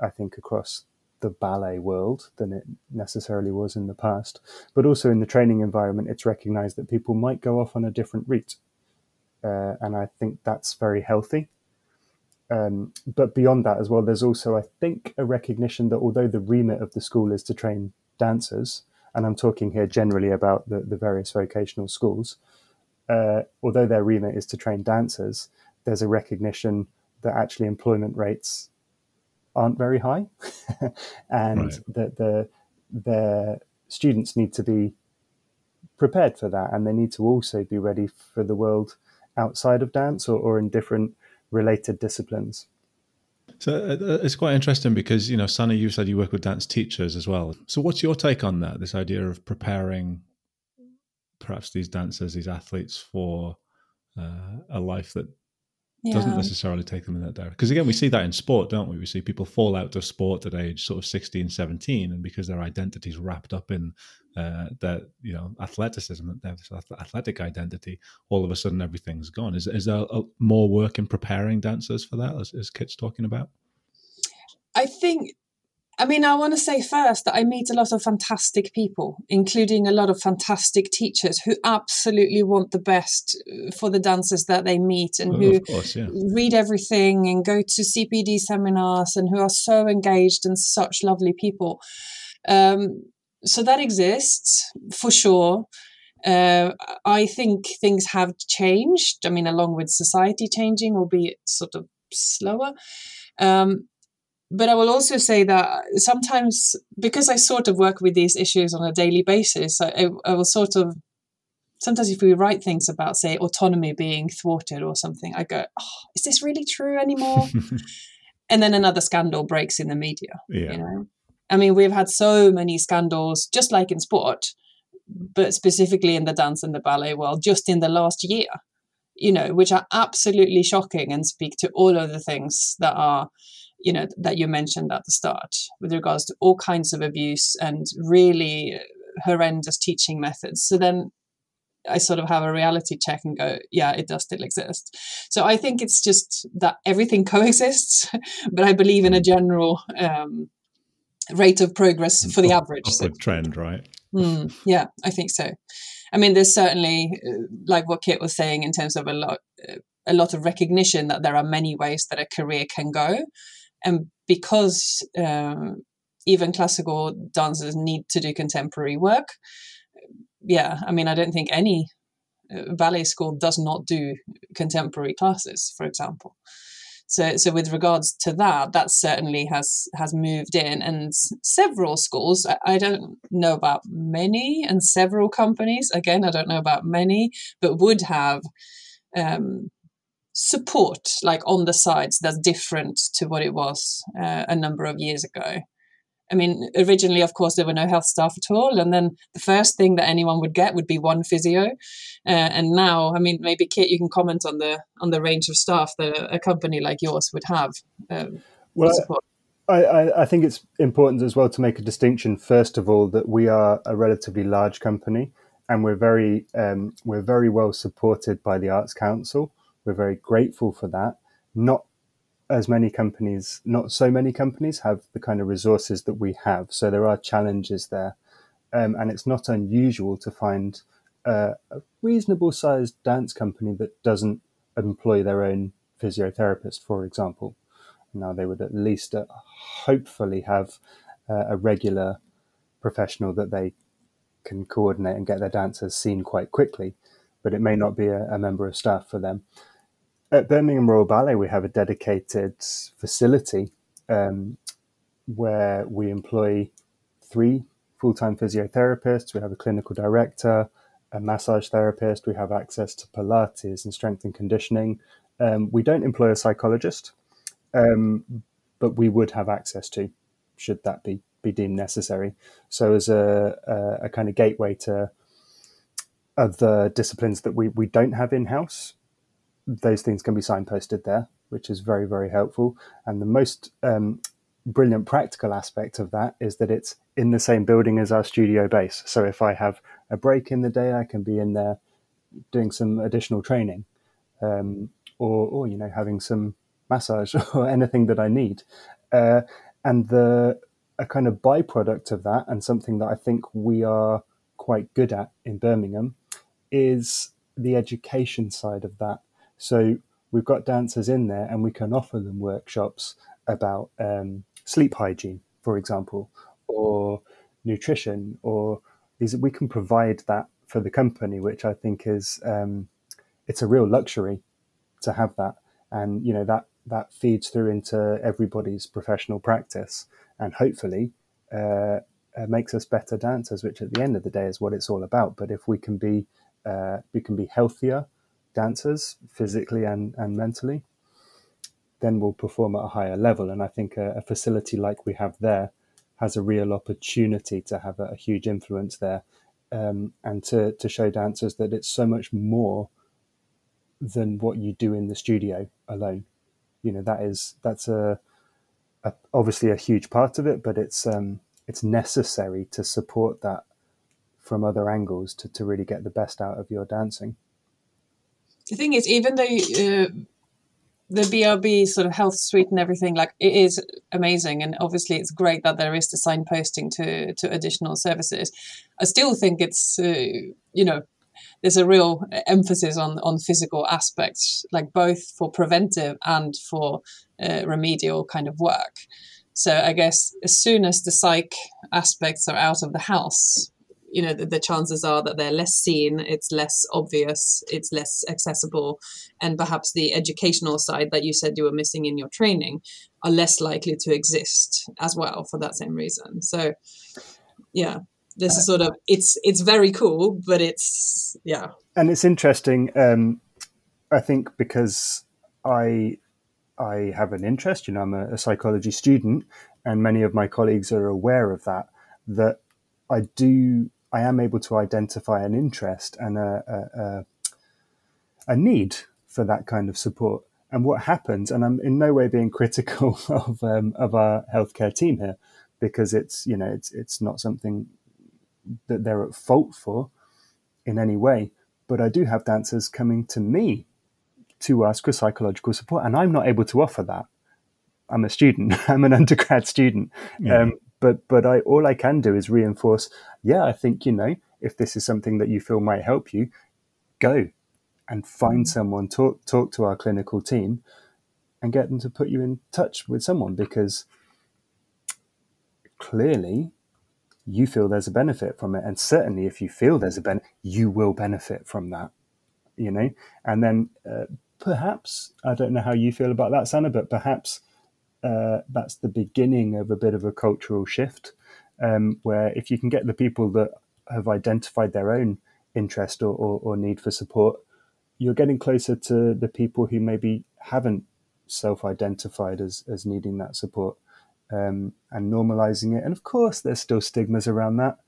I think, across the ballet world than it necessarily was in the past. But also in the training environment, it's recognized that people might go off on a different route. Uh, and I think that's very healthy. Um, but beyond that as well, there's also, I think, a recognition that although the remit of the school is to train dancers, and I'm talking here generally about the, the various vocational schools, uh, although their remit is to train dancers, there's a recognition that actually employment rates aren't very high, [laughs] and right. that the the students need to be prepared for that, and they need to also be ready for the world outside of dance or, or in different related disciplines. So uh, it's quite interesting because you know, Sanna, you said you work with dance teachers as well. So what's your take on that? This idea of preparing perhaps these dancers, these athletes for uh, a life that yeah. doesn't necessarily take them in that direction. Because again, we see that in sport, don't we? We see people fall out of sport at age sort of 16, 17, and because their identity is wrapped up in uh, their, you know, athleticism, their athletic identity, all of a sudden everything's gone. Is, is there a, more work in preparing dancers for that, as, as Kit's talking about? I think I mean, I want to say first that I meet a lot of fantastic people, including a lot of fantastic teachers who absolutely want the best uh, for the dancers that they meet and who course, yeah. read everything and go to CPD seminars and who are so engaged and such lovely people. Um, so that exists for sure. Uh, I think things have changed. I mean, along with society changing, albeit sort of slower. Um, but I will also say that sometimes, because I sort of work with these issues on a daily basis, I, I will sort of sometimes if we write things about, say, autonomy being thwarted or something, I go, oh, is this really true anymore? [laughs] and then another scandal breaks in the media. Yeah. You know, I mean, we've had so many scandals, just like in sport, but specifically in the dance and the ballet world, just in the last year. You know, which are absolutely shocking and speak to all of the things that are you know that you mentioned at the start with regards to all kinds of abuse and really horrendous teaching methods so then I sort of have a reality check and go, yeah, it does still exist. So I think it's just that everything [laughs] coexists, but I believe in a general um, rate of progress for the average. So. trend, right? Mm, yeah, I think so. I mean, there's certainly, uh, like what Kit was saying, in terms of a lot, uh, a lot of recognition that there are many ways that a career can go, and because um, even classical dancers need to do contemporary work, yeah, I mean, I don't think any uh, ballet school does not do contemporary classes, for example. So, so with regards to that, that certainly has has moved in, and several schools. I, I don't know about many, and several companies. Again, I don't know about many, but would have um, support like on the sides that's different to what it was uh, a number of years ago. I mean, originally, of course, there were no health staff at all, and then the first thing that anyone would get would be one physio. Uh, and now, I mean, maybe Kit, you can comment on the on the range of staff that a company like yours would have. Um, well, I, I, I think it's important as well to make a distinction. First of all, that we are a relatively large company, and we're very um, we're very well supported by the Arts Council. We're very grateful for that. Not as many companies, not so many companies have the kind of resources that we have. So there are challenges there. Um, and it's not unusual to find uh, a reasonable sized dance company that doesn't employ their own physiotherapist, for example. Now, they would at least uh, hopefully have uh, a regular professional that they can coordinate and get their dancers seen quite quickly, but it may not be a, a member of staff for them at Birmingham Royal Ballet, we have a dedicated facility um, where we employ three full time physiotherapists, we have a clinical director, a massage therapist, we have access to Pilates and strength and conditioning. Um, we don't employ a psychologist, um, but we would have access to, should that be, be deemed necessary. So, as a, a, a kind of gateway to other disciplines that we, we don't have in house, those things can be signposted there, which is very, very helpful. And the most um, brilliant practical aspect of that is that it's in the same building as our studio base. So if I have a break in the day, I can be in there doing some additional training, um, or, or you know having some massage [laughs] or anything that I need. Uh, and the a kind of byproduct of that, and something that I think we are quite good at in Birmingham, is the education side of that. So we've got dancers in there and we can offer them workshops about um, sleep hygiene, for example, or nutrition, or these, we can provide that for the company, which I think is um, it's a real luxury to have that, and you know that that feeds through into everybody's professional practice, and hopefully uh, uh, makes us better dancers, which at the end of the day is what it's all about. But if we can be uh, we can be healthier dancers physically and, and mentally, then we'll perform at a higher level. And I think a, a facility like we have there has a real opportunity to have a, a huge influence there um, and to, to show dancers that it's so much more than what you do in the studio alone. You know, that is, that's a, a obviously a huge part of it, but it's, um, it's necessary to support that from other angles to, to really get the best out of your dancing the thing is, even though uh, the BRB sort of health suite and everything, like it is amazing, and obviously it's great that there is the signposting to to additional services. I still think it's uh, you know there's a real emphasis on on physical aspects, like both for preventive and for uh, remedial kind of work. So I guess as soon as the psych aspects are out of the house, you know the, the, chances are that they're less seen it's less obvious it's less accessible and perhaps the educational side that you said you were missing in your training are less likely to exist as well for that same reason. So yeah this is sort of it's it's very cool but it's yeah. And it's interesting um i think because i i have an interest you know i'm a, a psychology student and many of my colleagues are aware of that that I do I am able to identify an interest and a, a, a, a need for that kind of support. And what happens, and I'm in no way being [laughs] critical of um, of our healthcare team here, because it's you know it's it's not something that they're at fault for in any way. but I do have dancers coming to me to ask for psychological support, and I'm not able to offer that. I'm a student. [laughs] I'm an undergrad student. Yeah. Um, but but I all I can do is reinforce. Yeah, I think you know if this is something that you feel might help you, go and find mm. someone. Talk talk to our clinical team, and get them to put you in touch with someone because clearly you feel there's a benefit from it, and certainly if you feel there's a benefit, you will benefit from that. You know, and then uh, perhaps I don't know how you feel about that, Sanna, but perhaps uh, that's the beginning of a bit of a cultural shift, um, where if you can get the people that have identified their own interest or, or, or need for support, you're getting closer to the people who maybe haven't self-identified as as needing that support um, and normalizing it. And of course, there's still stigmas around that.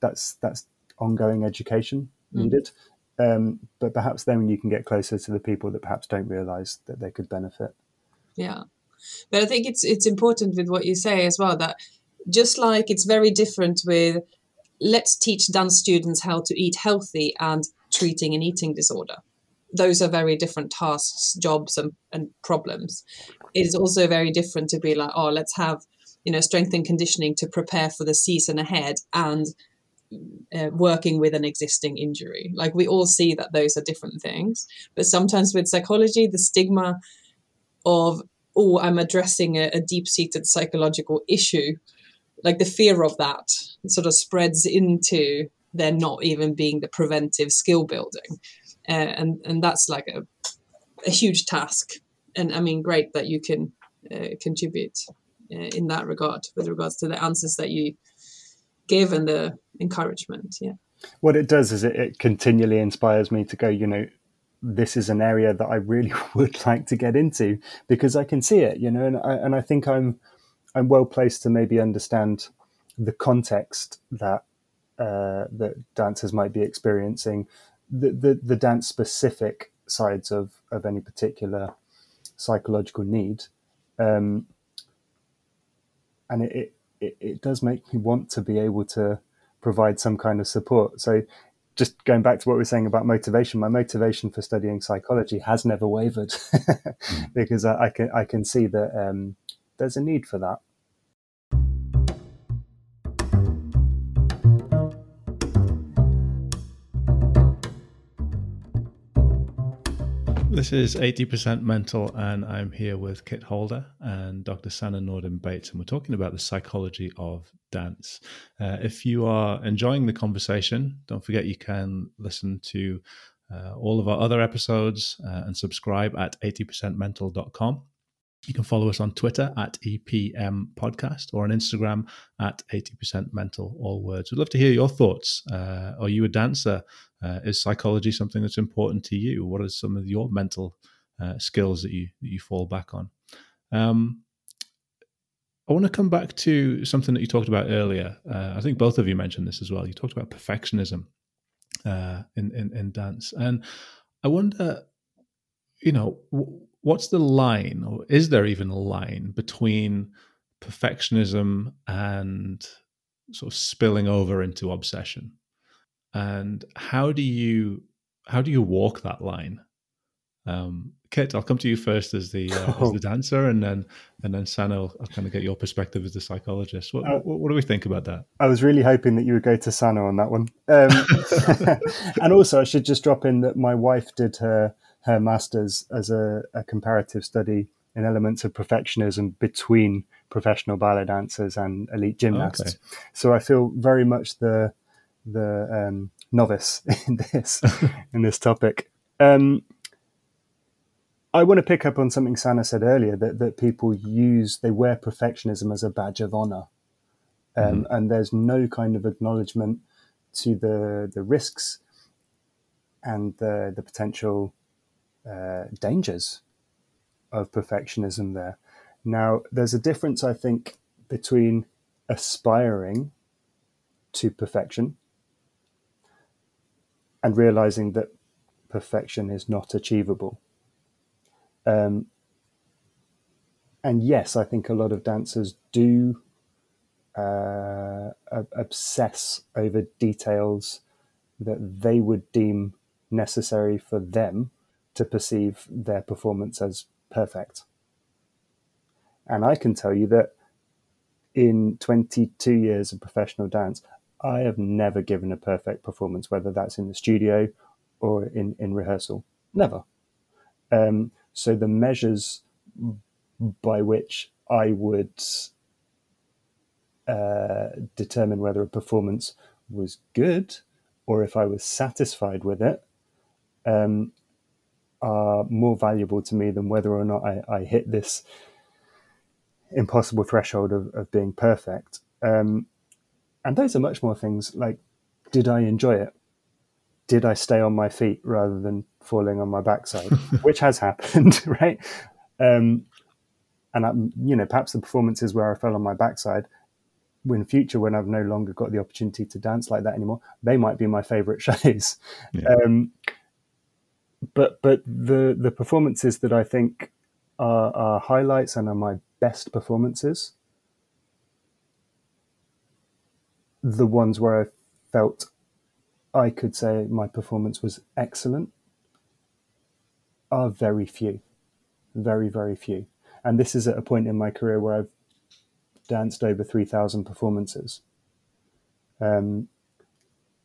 That's that's ongoing education mm. needed. Um, but perhaps then you can get closer to the people that perhaps don't realize that they could benefit. Yeah, but I think it's it's important with what you say as well that just like it's very different with let's teach dance students how to eat healthy and treating an eating disorder. Those are very different tasks, jobs, and, and problems. It is also very different to be like, oh, let's have you know strength and conditioning to prepare for the season ahead and uh, working with an existing injury. Like we all see that those are different things, but sometimes with psychology, the stigma of oh, I'm addressing a, a deep seated psychological issue, like the fear of that sort of spreads into there not even being the preventive skill building, uh, and and that's like a a huge task. And I mean, great that you can uh, contribute uh, in that regard with regards to the answers that you give and the encouragement. Yeah. What it does is it, it continually inspires me to go, you know, this is an area that I really [laughs] would like to get into because I can see it, you know, and I, and I think I'm I'm well placed to maybe understand the context that uh, that dancers might be experiencing, the, the, the dance specific sides of of any particular psychological need, um, and it, it it, does make me want to be able to provide some kind of support. So just going back to what we are saying about motivation, my motivation for studying psychology has never wavered. [laughs] Because I, I, can I can see that um, there's a need for that. This is 80% Mental, and I'm here with Kit Holder and Dr. Sanna Nordin Bates, and we're talking about the psychology of dance. Uh, if you are enjoying the conversation, don't forget you can listen to uh, all of our other episodes uh, and subscribe at 80percentmental.com. You can follow us on Twitter at EPM Podcast or on Instagram at 80% Mental, all words. We'd love to hear your thoughts. Uh, are you a dancer? Uh, is psychology something that's important to you? What are some of your mental uh, skills that you that you fall back on? Um, I want to come back to something that you talked about earlier. Uh, I think both of you mentioned this as well. You talked about perfectionism uh, in, in in dance, and I wonder, you know, what's the line, or is there even a line between perfectionism and sort of spilling over into obsession? and how do you how do you walk that line? Um, Kit, I'll come to you first as the uh, as the dancer, and then and then Sanna, I'll, I'll, kind of get your perspective as the psychologist. What, uh, what, what, do we think about that? I was really hoping that you would go to Sanna on that one. Um, [laughs] [laughs] and also, I should just drop in that my wife did her her masters as a, a comparative study in elements of perfectionism between professional ballet dancers and elite gymnasts. Okay. So I feel very much the the um, novice [laughs] in this [laughs] in this topic. Um, I want to pick up on something Sanna said earlier that that people use they wear perfectionism as a badge of honor, um, mm-hmm. and there's no kind of acknowledgement to the the risks and the the potential uh, dangers of perfectionism there. Now, there's a difference, I think, between aspiring to perfection and realizing that perfection is not achievable. Um, and yes, I think a lot of dancers do uh, obsess over details that they would deem necessary for them to perceive their performance as perfect. And I can tell you that in 22 years of professional dance, I have never given a perfect performance, whether that's in the studio or in, in rehearsal. Never. Um, so the measures by which I would uh, determine whether a performance was good or if I was satisfied with it um, are more valuable to me than whether or not I, I hit this impossible threshold of, of being perfect. Um, and those are much more things like did I enjoy it? Did I stay on my feet rather than falling on my backside, [laughs] which has happened, [laughs] right? Um, and I, you know, perhaps the performances where I fell on my backside, in future when I've no longer got the opportunity to dance like that anymore, they might be my favorite [laughs] shows. Yeah. Um, but but the the performances that I think are, are highlights and are my best performances, the ones where I felt I could say my performance was excellent, are very few, very very few. And this is at a point in my career where I've danced over 3,000 performances. Um,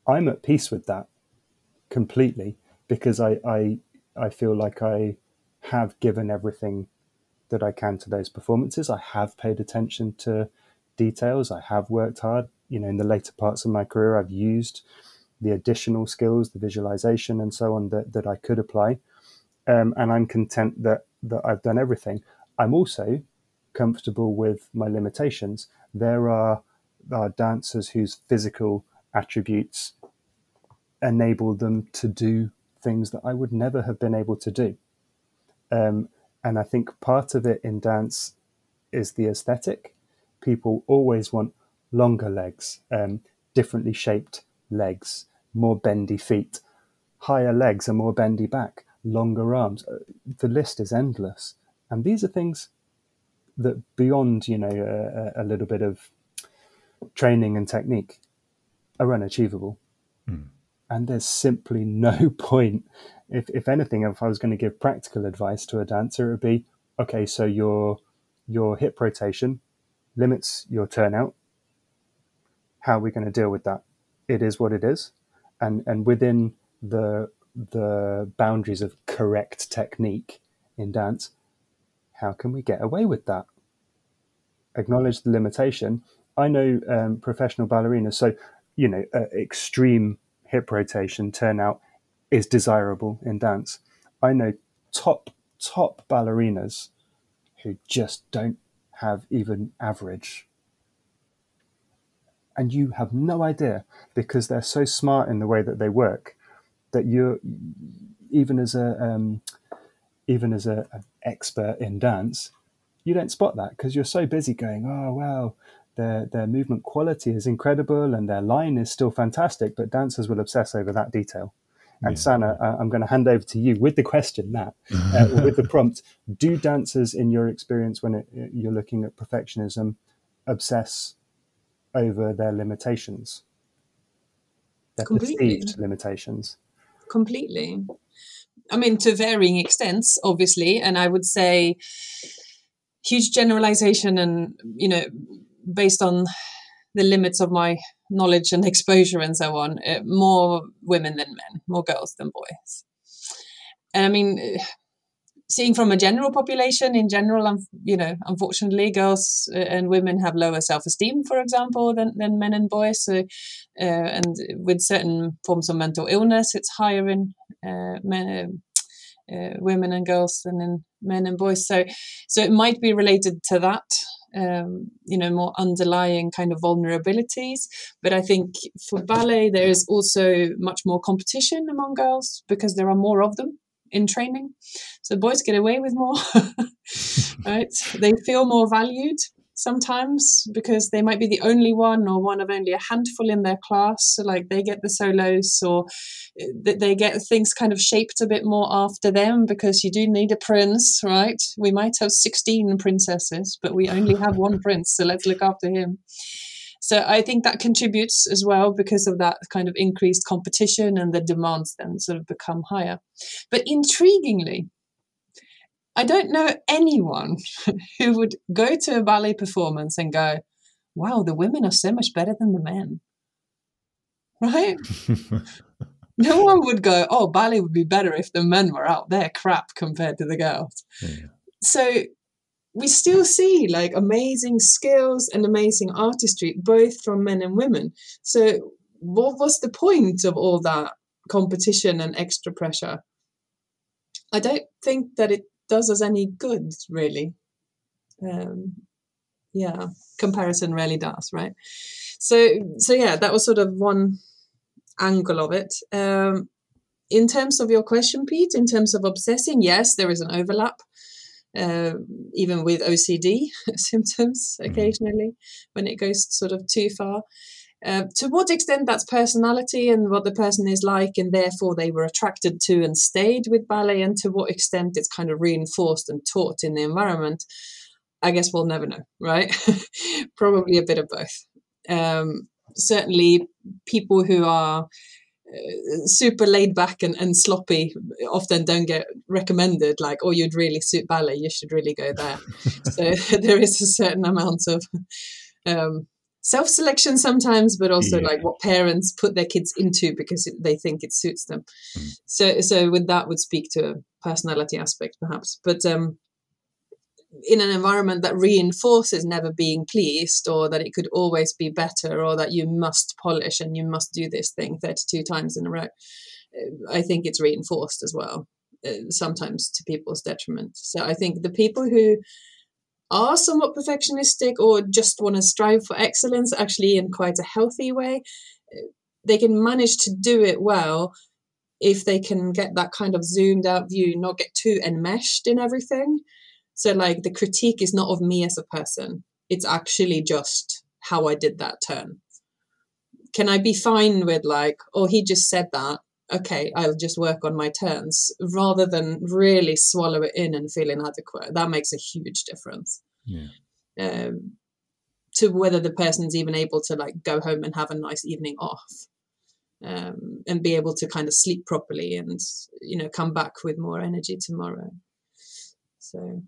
I'm at peace with that completely because I, I, I feel like I have given everything that I can to those performances. I have paid attention to details. I have worked hard. You know, in the later parts of my career, I've used the additional skills, the visualization, and so on that, that I could apply. Um, and I'm content that that I've done everything. I'm also comfortable with my limitations. There are, are dancers whose physical attributes enable them to do things that I would never have been able to do. Um, and I think part of it in dance is the aesthetic. People always want longer legs, um, differently shaped legs, more bendy feet, higher legs, a more bendy back, longer arms. Uh, the list is endless. And these are things that beyond you know a, a little bit of training and technique are unachievable. Mm. And there's simply [laughs] no point. If, if anything, if I was going to give practical advice to a dancer, it would be okay, so your your hip rotation limits your turnout. How are we going to deal with that? It is what it is. And and within the the boundaries of correct technique in dance, how can we get away with that? Acknowledge the limitation. I know um, professional ballerinas, so you know, uh, extreme hip rotation turnout is desirable in dance. I know top top ballerinas who just don't have even average. And you have no idea because they're so smart in the way that they work that you're even as a um, even as a, an expert in dance, you don't spot that because you're so busy going, oh, wow, their, their movement quality is incredible and their line is still fantastic, but dancers will obsess over that detail. And yeah. Sanna, uh, I'm going to hand over to you with the question that, [laughs] uh, with the prompt. Do dancers, in your experience, when it, you're looking at perfectionism, obsess over their limitations, their Completely. perceived limitations? Completely. I mean, to varying extents, obviously. And I would say huge generalization and, you know, based on the limits of my knowledge and [laughs] exposure and so on, uh, more women than men, more girls than boys. And I mean, seeing from a general population in general, you know, unfortunately, girls uh, and women have lower self-esteem, for example, than, than men and boys. So, uh, and with certain forms of mental illness, it's higher in uh, men, uh, women and girls than in men and boys. So, so it might be related to that. Um, you know, more underlying kind of vulnerabilities. But I think for ballet, there is also much more competition among girls because there are more of them in training. So boys get away with more, [laughs] right? They feel more valued sometimes because they might be the only one or one of only a handful in their class. So like they get the solos or uh, they get things kind of shaped a bit more after them because you do need a prince, right? We might have 16 princesses, but we only [laughs] have one prince. So let's look after him. So I think that contributes as well because of that kind of increased competition and the demands then sort of become higher. But intriguingly, I don't know anyone [laughs] who would go to a ballet performance and go, wow, the women are so much better than the men. Right? [laughs] no one would go, oh, ballet would be better if the men were out there crap compared to the girls. Yeah. So we still see like amazing skills and amazing artistry, both from men and women. So, what was the point of all that competition and extra pressure? I don't think that it does us any good, really. Um, yeah, comparison really does, right? So, so yeah, that was sort of one angle of it. Um, in terms of your question, Pete, in terms of obsessing, yes, there is an overlap uh, even with OCD [laughs] symptoms mm-hmm. occasionally when it goes sort of too far. Uh, to what extent that's personality and what the person is like, and therefore they were attracted to and stayed with ballet, and to what extent it's kind of reinforced and taught in the environment, I guess we'll never know, right? [laughs] Probably a bit of both. Um, certainly, people who are uh, super laid back and, and sloppy often don't get recommended like oh you'd really suit ballet you should really go there [laughs] so [laughs] there is a certain amount of um, self-selection sometimes but also yeah. like what parents put their kids into because they think it suits them mm. so so with that would speak to a personality aspect perhaps but um in an environment that reinforces never being pleased or that it could always be better or that you must polish and you must do this thing 32 times in a row i think it's reinforced as well uh, sometimes to people's detriment so i think the people who are somewhat perfectionistic or just want to strive for excellence actually in quite a healthy way uh, they can manage to do it well if they can get that kind of zoomed out view not get too enmeshed in everything so, like, the critique is not of me as a person, it's actually just how I did that turn. Can I be fine with, like, oh, he just said that? Okay, I'll just work on my turns rather than really swallow it in and feel inadequate. That makes a huge difference. Yeah. Um, to whether the person's even able to like go home and have a nice evening off um, and be able to kind of sleep properly and you know come back with more energy tomorrow so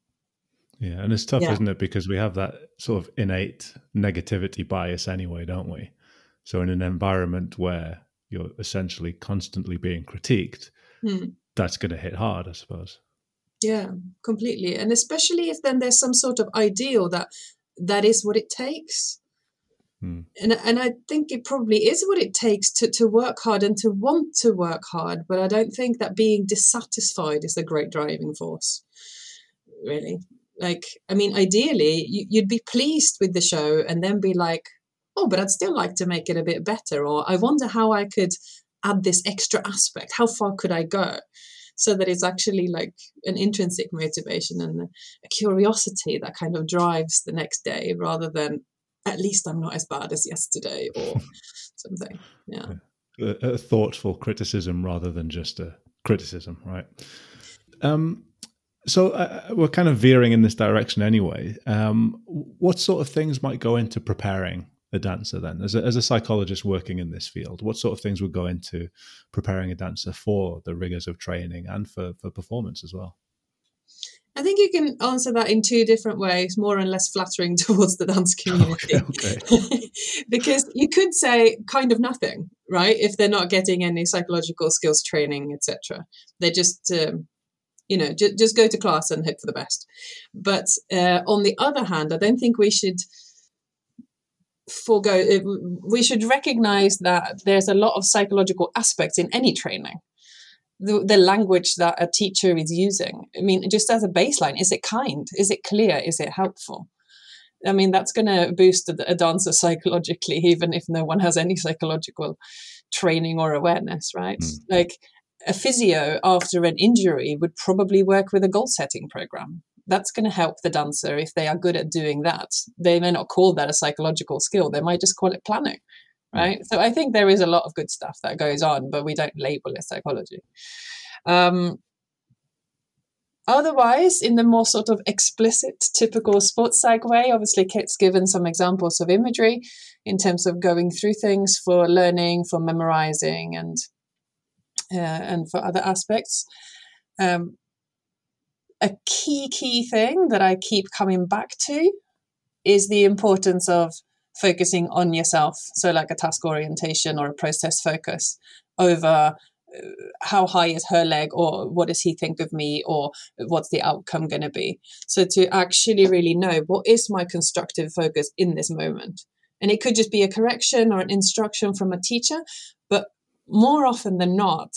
yeah, and it's tough, yeah. isn't it? Because we have that sort of innate negativity bias anyway, don't we? So in an environment where you're essentially constantly being critiqued, hmm. that's going to hit hard, I suppose. Yeah, completely. And especially if then there's some sort of ideal that that is what it takes. Hmm. And and I think it probably is what it takes to, to work hard and to want to work hard. But I don't think that being dissatisfied is a great driving force, really like i mean ideally you, would be pleased with the show and then be like oh but i'd still like to make it a bit better or i wonder how i could add this extra aspect. How far could i go? So that it's actually like an intrinsic motivation and a curiosity that kind of drives the next day rather than at least i'm not as bad as yesterday or [laughs] something. Yeah. A, a thoughtful criticism rather than just a criticism right? Um so uh, we're kind of veering in this direction anyway. Um, what sort of things might go into preparing a dancer then, as a, as a psychologist working in this field? What sort of things would go into preparing a dancer for the rigors of training and for, for performance as well? I think you can answer that in two different ways, more and less flattering [laughs] towards the dance community. Okay, okay. [laughs] because you could say kind of nothing, right? If they're not getting any psychological skills training, etc. They're just um, you know just, just go to class and hope for the best but uh, on the other hand i don't think we should forego we should recognize that there's a lot of psychological aspects in any training the, the language that a teacher is using i mean just as a baseline is it kind is it clear is it helpful I mean, that's going to boost a, dancer [laughs] psychologically, even if no one has any psychological training or awareness, right? Mm. Like, a physio after an injury would probably work with a goal setting program. That's going to help the dancer if they are good at doing that. They may not call that a psychological skill, they might just call it planning, hmm. right? So I think there is a lot of good stuff that goes on, but we don't label it psychology. Um, otherwise, in the more sort of explicit, typical sports psych way, obviously, Kit's given some examples of imagery in terms of going through things for learning, for memorizing, and uh, and for other aspects. Um, a key key thing that I keep coming back to is the importance of focusing on yourself. So, like a task orientation or a process focus over uh, how high is her leg or what does he think of me or what's the outcome going to be? So to actually really know what is my constructive focus in this moment. And it could just be a correction or an instruction from a teacher but more often than not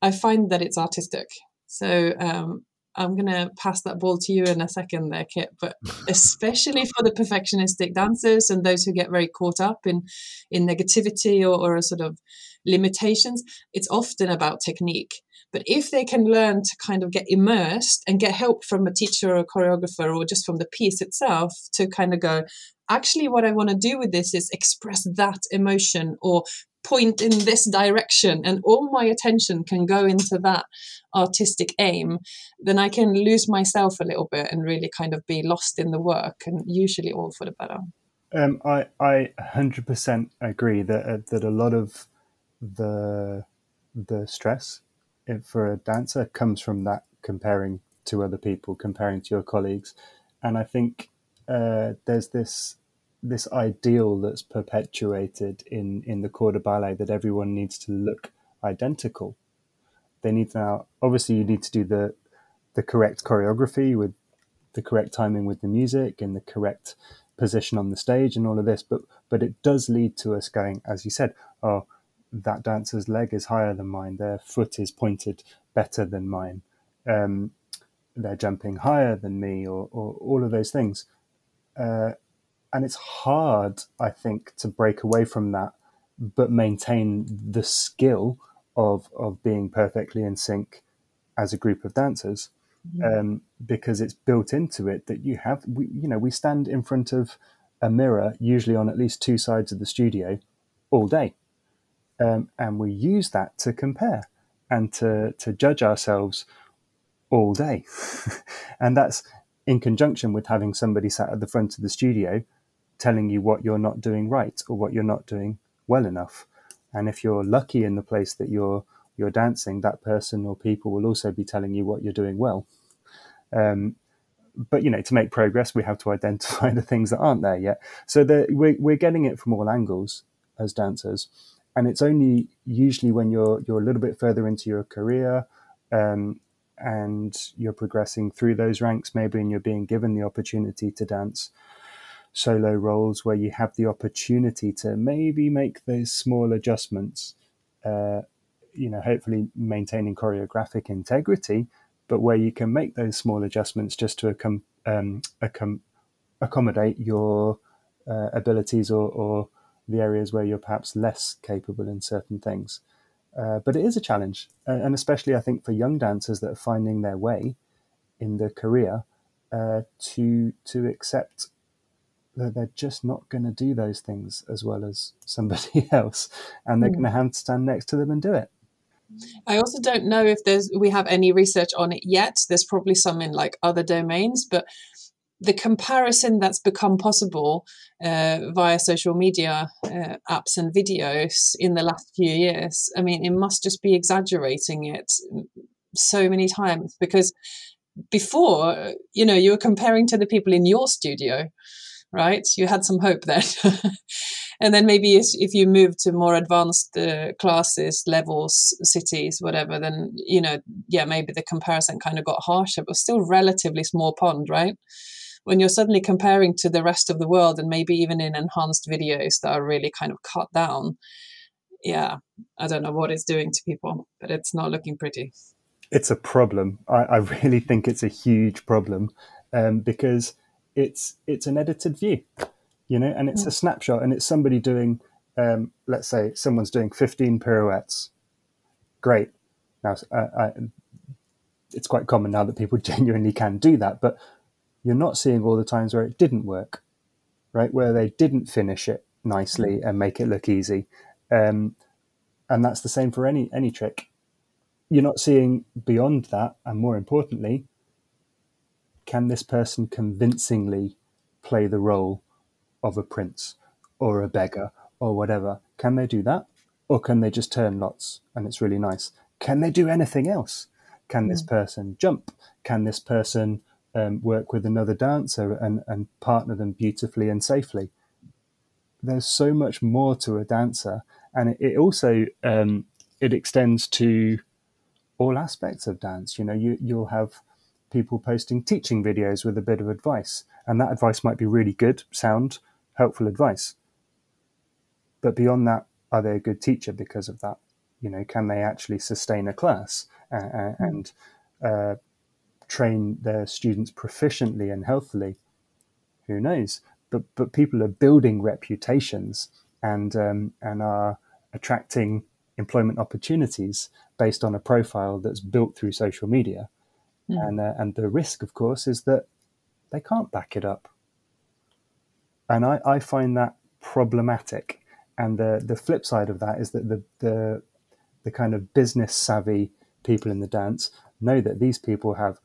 i find that it's artistic. So um, I'm going to pass that ball to you in a second there, Kit. But [laughs] especially for the perfectionistic dancers and those who get very caught up in, in negativity or, or a sort of limitations, it's often about technique. But if they can learn to kind of get immersed and get help from a teacher or a choreographer or just from the piece itself to kind of go, actually, what I want to do with this is express that emotion or point in this direction and all my attention can go into that artistic aim, then I can lose myself a little bit and really kind of be lost in the work and usually all for the better. Um, I I hundred percent agree that uh, that a lot of the the stress for a dancer comes from that comparing to other people, comparing to your colleagues, and I think uh, there's this this ideal that's perpetuated in in the corps de ballet that everyone needs to look identical. They need now obviously you need to do the the correct choreography with the correct timing with the music and the correct position on the stage and all of this, but but it does lead to us going, as you said, oh, that dancer's leg is higher than mine, their foot is pointed better than mine, um, they're jumping higher than me, or, or all of those things. Uh, and it's hard, I think, to break away from that, but maintain the skill of of being perfectly in sync as a group of dancers, mm-hmm. um, because it's built into it that you have, we, you know, we stand in front of a mirror, usually on at least two sides of the studio, all day, um, and we use that to compare and to to judge ourselves all day, [laughs] and that's in conjunction with having somebody sat at the front of the studio telling you what you're not doing right or what you're not doing well enough. And if you're lucky in the place that you're you're dancing, that person or people will also be telling you what you're doing well. Um, but you know, to make progress, we have to [laughs] identify the things that aren't there yet. So we're we're getting it from all angles as dancers, and it's only usually when you're you're a little bit further into your career. Um, and you're progressing through those ranks, maybe, and you're being given the opportunity to dance solo roles where you have the opportunity to maybe make those small adjustments, uh, you know, hopefully maintaining choreographic integrity, but where you can make those small adjustments just to accom- um, accom- accommodate your uh, abilities or, or, the areas where you're perhaps less capable in certain things. Uh, but it is a challenge, and especially I think for young dancers that are finding their way in their career uh, to to accept they're, they're just not going to do those things as well as somebody [laughs] else, and they're mm. going to have to stand next to them and do it. I also don't know if there's we have any research on it yet. There's probably some in like other domains, but the comparison that's become possible uh, via social media uh, apps and videos in the last few years, I mean, it must just be exaggerating it so many times because before, you know, you were comparing to the people in your studio right? You had some hope then. [laughs] and then maybe if you move to more advanced uh, classes, levels, cities, whatever, then, you know, yeah, maybe the comparison kind of got harsher, but still relatively small pond, right? When you're suddenly comparing to the rest of the world and maybe even in enhanced videos that are really kind of cut down, yeah, I don't know what it's doing to people, but it's not looking pretty. It's a problem. I, I really think it's a huge problem um, because – it's it's an edited view, you know, and it's a snapshot, and it's somebody doing, um, let's say, someone's doing 15 pirouettes. Great. Now, uh, I, it's quite common now that people [laughs] genuinely can do that, but you're not seeing all the times where it didn't work, right? Where they didn't finish it nicely and make it look easy, um, and that's the same for any any trick. You're not seeing beyond that, and more importantly, can this person convincingly play the role of a prince or a beggar or whatever? Can they do that? Or can they just turn lots and it's really nice? Can they do anything else? Can this person jump? Can this person um, work with another dancer and, and partner them beautifully and safely? There's so much more to a dancer, and it, it also um, it extends to all aspects of dance. You know, you you'll have people posting teaching videos with a bit of advice, and that advice might be really good, sound, helpful advice. But beyond that, are they a good teacher because of that? You know, can they actually sustain a class uh, and uh, train their students proficiently and healthily? Who knows? But but people are building reputations and um, and are attracting employment opportunities based on a profile that's built through social media. Mm. And uh, and the risk, of course, is that they can't back it up. And I, I find that problematic. And the, the flip side of that is that the, the, the kind of business savvy people in the dance know that these people have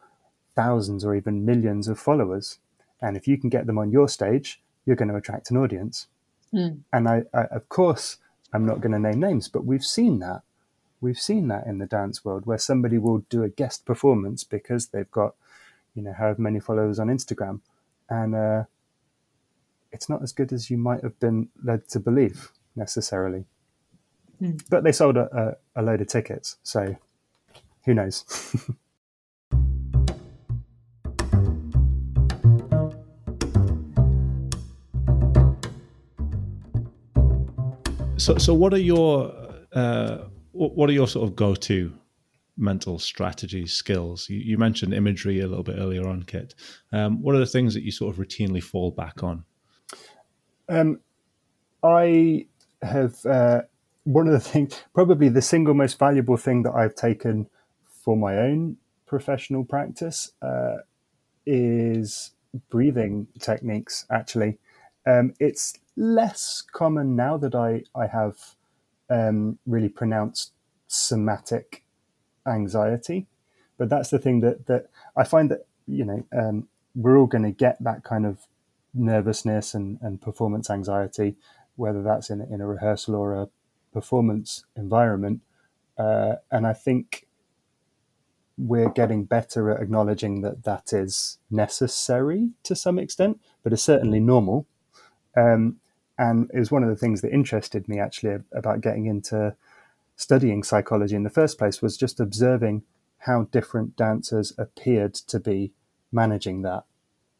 thousands or even millions of followers. And if you can get them on your stage, you're going to attract an audience. Mm. And I, I, of course, I'm not going to name names, but we've seen that. We've seen that in the dance world where somebody will do a guest performance because they've got, you know, however many followers on Instagram. And uh, it's not as good as you might have been led to believe necessarily. Mm. But they sold a, a, a load of tickets, so who knows? [laughs] so, so what are your uh, what are your sort of go to mental strategies, skills? You, you, mentioned imagery a little bit earlier on, Kit. Um, what are the things that you sort of routinely fall back on? Um, I have uh, one of the [laughs] things, probably the single most valuable thing that I've taken for my own professional practice uh, is breathing techniques. Actually, um, it's less common now that I I have um, really pronounced somatic anxiety, but that's the thing that that I find that you know um, we're all going to get that kind of nervousness and, and performance anxiety, whether that's in, in a rehearsal or a performance environment. Uh, and I think we're getting better at acknowledging that that is necessary to some extent, but it's certainly normal. Um, and it was one of the things that interested me actually about getting into studying psychology in the first place was just observing how different dancers appeared to be managing that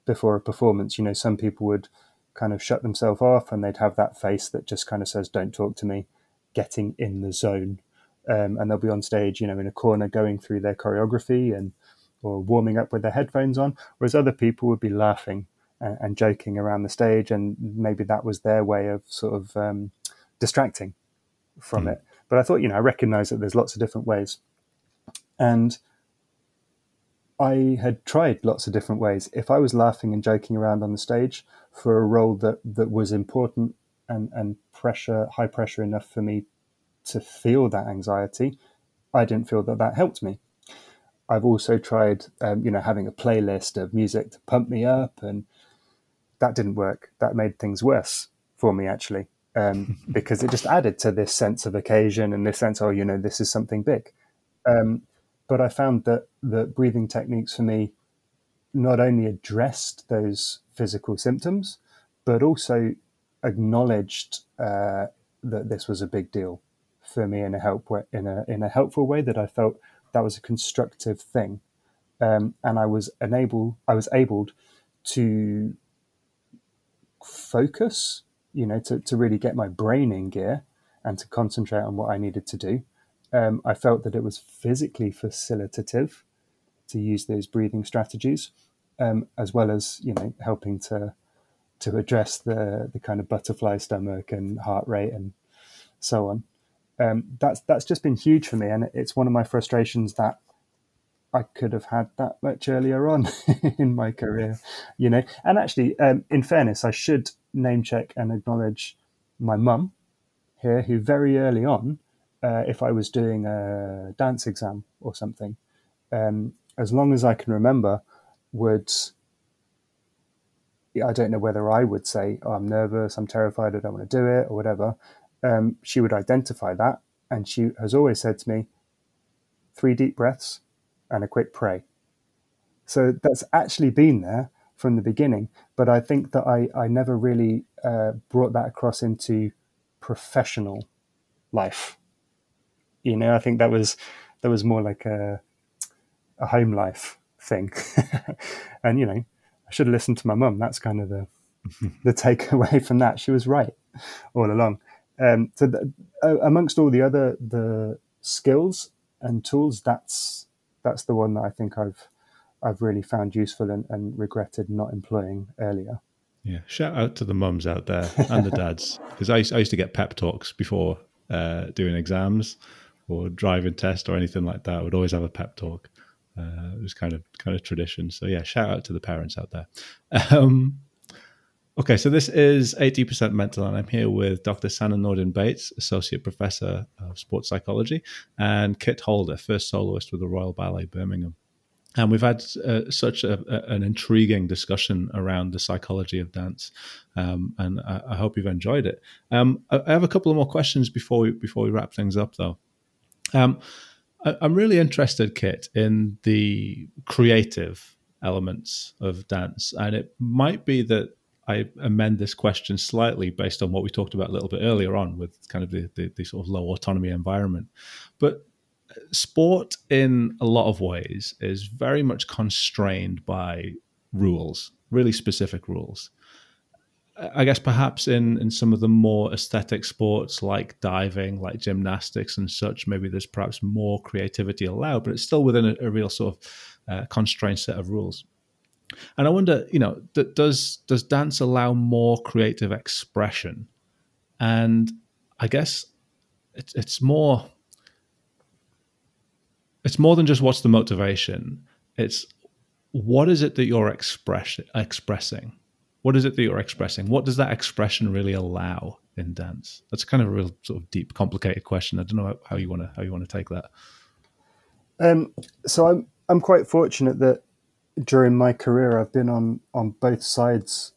before a performance. You know, some people would kind of shut themselves off and they'd have that face that just kind of says, Don't talk to me, getting in the zone. Um, and they'll be on stage, you know, in a corner going through their choreography and or warming up with their headphones on, whereas other people would be laughing and, and joking around the stage, and maybe that was their way of sort of um, distracting from mm. it. But I thought, you know, I recognise that there's lots of different ways, and I had tried lots of different ways. If I was laughing and joking around on the stage for a role that, that was important and, and pressure, high pressure enough for me to feel that anxiety, I didn't feel that that helped me. I've also tried, um, you know, having a playlist of music to pump me up, and that didn't work. That made things worse for me, actually, um, [laughs] because it just added to this sense of occasion and this sense, oh, you know, this is something big. Um, but I found that the breathing techniques for me not only addressed those physical symptoms, but also acknowledged uh, that this was a big deal for me in a help way, in a in a helpful way that I felt that was a constructive thing, um, and I was enabled I was able to focus, you know, to, to really get my brain in gear and to concentrate on what I needed to do um, I felt that it was physically facilitative to use those breathing strategies, um, as well as you know helping to to address the the kind of butterfly stomach and heart rate and so on. Um, that's that's just been huge for me, and it's one of my frustrations that I could have had that much earlier on [laughs] in my career, you know. And actually, um, in fairness, I should name check and acknowledge my mum here, who very early on uh, if I was doing a dance exam or something, um, as long as I can remember, would I don't know whether I would say, oh, I'm nervous, I'm terrified, I don't want to do it, or whatever. Um, she would identify that. And she has always said to me, three deep breaths and a quick pray. So that's actually been there from the beginning. But I think that I, I never really uh, brought that across into professional life. You know, I think that was that was more like a a home life thing. [laughs] and you know, I should have listened to my mum. That's kind of the [laughs] the takeaway from that. She was right all along. Um, so, the, uh, amongst all the other the skills and tools, that's that's the one that I think I've I've really found useful and, and regretted not employing earlier. Yeah, shout out to the mums out there and the dads [laughs] because I, I used to get pep talks before uh, doing exams or driving test or anything like that. I would always have a pep talk. Uh, it was kind of kind of tradition. So yeah, shout out to the parents out there. [laughs] Um, okay, so this is 80% mental, and I'm here with Dr. Sanna Nordin Bates, Associate Professor of Sports Psychology, and Kit Holder, first soloist with the Royal Ballet Birmingham. And we've had uh, such a, a, an intriguing discussion around the psychology of dance, um, and I, I, hope you've enjoyed it. Um, I, I, have a couple of more questions before we before we wrap things up, though. Um, I, I'm really interested, Kit, in the creative elements of dance, and it might be that I amend this question slightly based on what we talked about a little bit earlier on with kind of the, the, the sort of low autonomy environment. But sport in a lot of ways is very much constrained by rules, really specific rules. I guess perhaps in, in some of the more aesthetic sports like diving, like gymnastics and such, maybe there's perhaps more creativity allowed, but it's still within a, a real sort of uh, constrained set of rules. And I wonder, you know, does does dance allow more creative expression? And I guess it's it's more it's more than just what's the motivation. It's what is it that you're express, expressing? What is it that you're expressing? What does that expression really allow in dance? That's kind of a real sort of deep, complicated question. I don't know how you want to how you want to take that. Um, so I'm I'm quite fortunate that during my career I've been on on both sides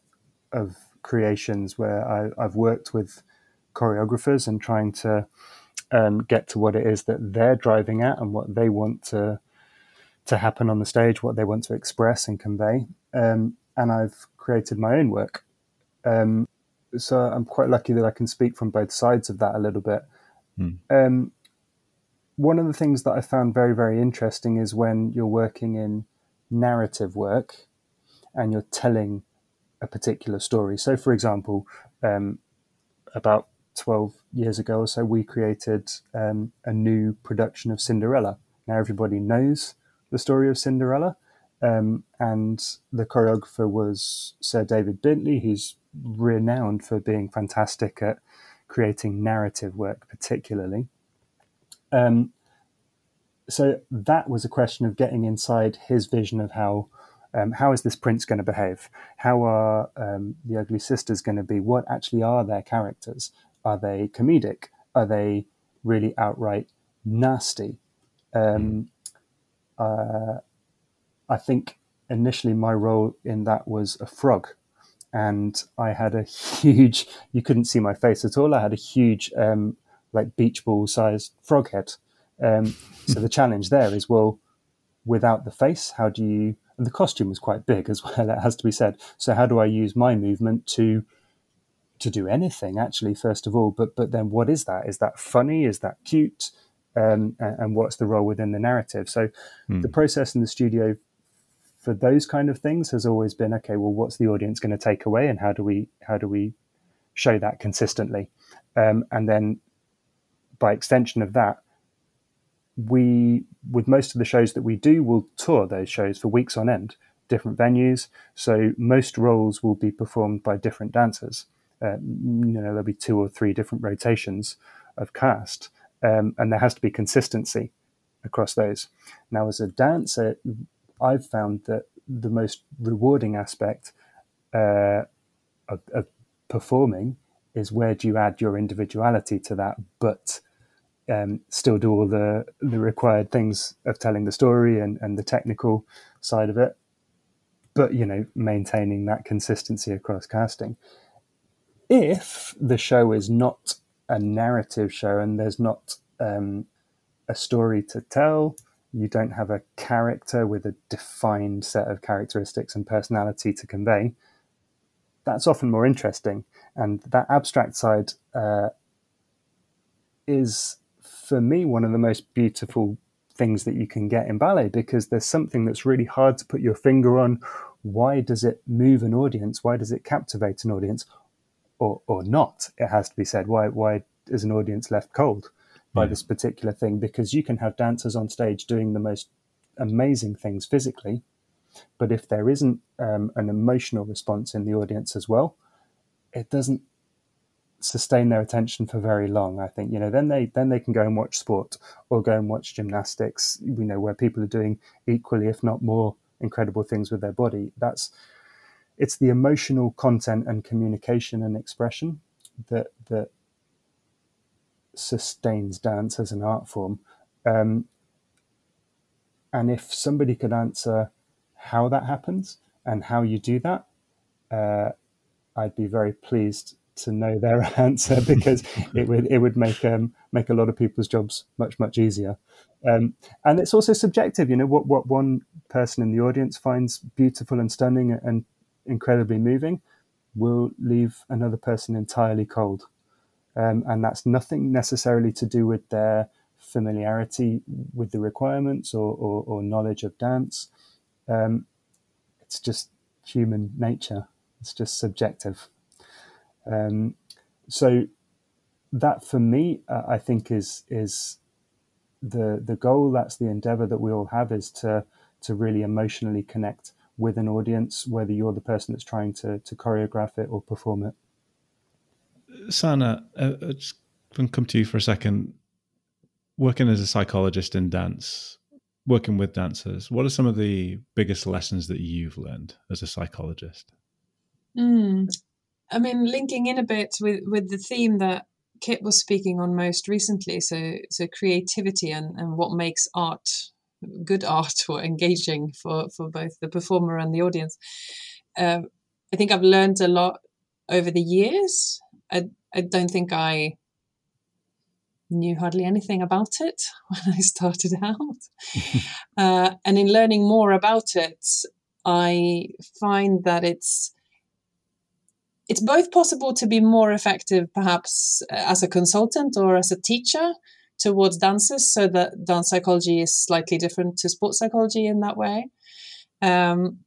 of creations where I, I've worked with choreographers and trying to um, get to what it is that they're driving at and what they want to to happen on the stage, what they want to express and convey. Um, and I've created my own work. Um, so I'm quite lucky that I can speak from both sides of that a little bit. Mm. one of the things that I found very, very interesting is when you're working in narrative work and you're telling a particular story. So, for example, um, about 12 years ago or so, we created um, a new production of Cinderella. Now everybody knows the story of Cinderella, um, and the choreographer was Sir David Bintley, who's renowned for being fantastic at creating narrative work, particularly. Um, so that was a question of getting inside his vision of how um, how is this prince going to behave? How are um, the ugly sisters going to be? What actually are their characters? Are they comedic? Are they really outright nasty? Um, uh, I think initially my role in that was a frog. And I had a huge, you couldn't see my face at all. I had a huge, um, like beach ball sized frog head. Um, [laughs] so the challenge there is well, without the face, how do you, and the costume was quite big as [laughs] well, it has to be said. So how do I use my movement to to do anything actually first of all? But but then what is that? Is that funny? Is that cute? Um, and, and, what's the role within the narrative? So hmm. the process in the studio for those kind of things has always been okay well what's the audience going to take away and how do we how do we show that consistently? Um, and then by extension of that we with most of the shows that we do will tour those shows for weeks on end different venues. So most roles will be performed by different dancers. Uh, you know there'll be two or three different rotations of cast, um, and there has to be consistency across those. Now, as a dancer, I've found that the most rewarding aspect uh, of, of, performing is where do you add your individuality to that, but um, still do all the the required things of telling the story and, and the technical side of it but you know, maintaining that consistency across casting. If the show is not a narrative show and there's not um, a story to tell, you don't have a character with a defined set of characteristics and personality to convey, that's often more interesting. And that abstract side uh, is, for me, one of the most beautiful things that you can get in ballet because there's something that's really hard to put your finger on. Why does it move an audience? Why does it captivate an audience? Or, or not, it has to be said. Why, why is an audience left cold by yeah. this particular thing? Because you can have dancers on stage doing the most amazing things physically, but if there isn't um, an emotional response in the audience as well, it doesn't sustain their attention for very long. I think you know then they then they can go and watch sport or go and watch gymnastics. You know where people are doing equally, if not more, incredible things with their body. That's it's the emotional content and communication and expression that that sustains dance as an art form. Um, and if somebody could answer how that happens and how you do that, uh, I'd be very pleased to know their [laughs] answer because it would it would make um, make a lot of people's jobs much much easier. Um, and it's also subjective. You know what what one person in the audience finds beautiful and stunning and incredibly moving will leave another person entirely cold. Um, and that's nothing necessarily to do with their familiarity with the requirements or, or, or knowledge of dance. Um, it's just human nature. It's just subjective. Um, so that for me, uh, I think is is the the goal. That's the endeavor that we all have is to to really emotionally connect with an audience, whether you're the person that's trying to to choreograph it or perform it. Sanna, uh, uh just come to you for a second. Working as a psychologist in dance, working with dancers, what are some of the biggest lessons that you've learned as a psychologist? Mm, I mean, linking in a bit with with the theme that Kit was speaking on most recently, so so creativity and, and what makes art good art or engaging for for both the performer and the audience. Uh, I think I've learned a lot over the years. I I don't think I knew hardly anything about it [laughs] when I started out, [laughs] uh, and in learning more about it, I find that it's it's both possible to be more effective, perhaps uh, as a consultant or as a teacher towards dancers, so that dance psychology is slightly different to sports psychology in that way. Um,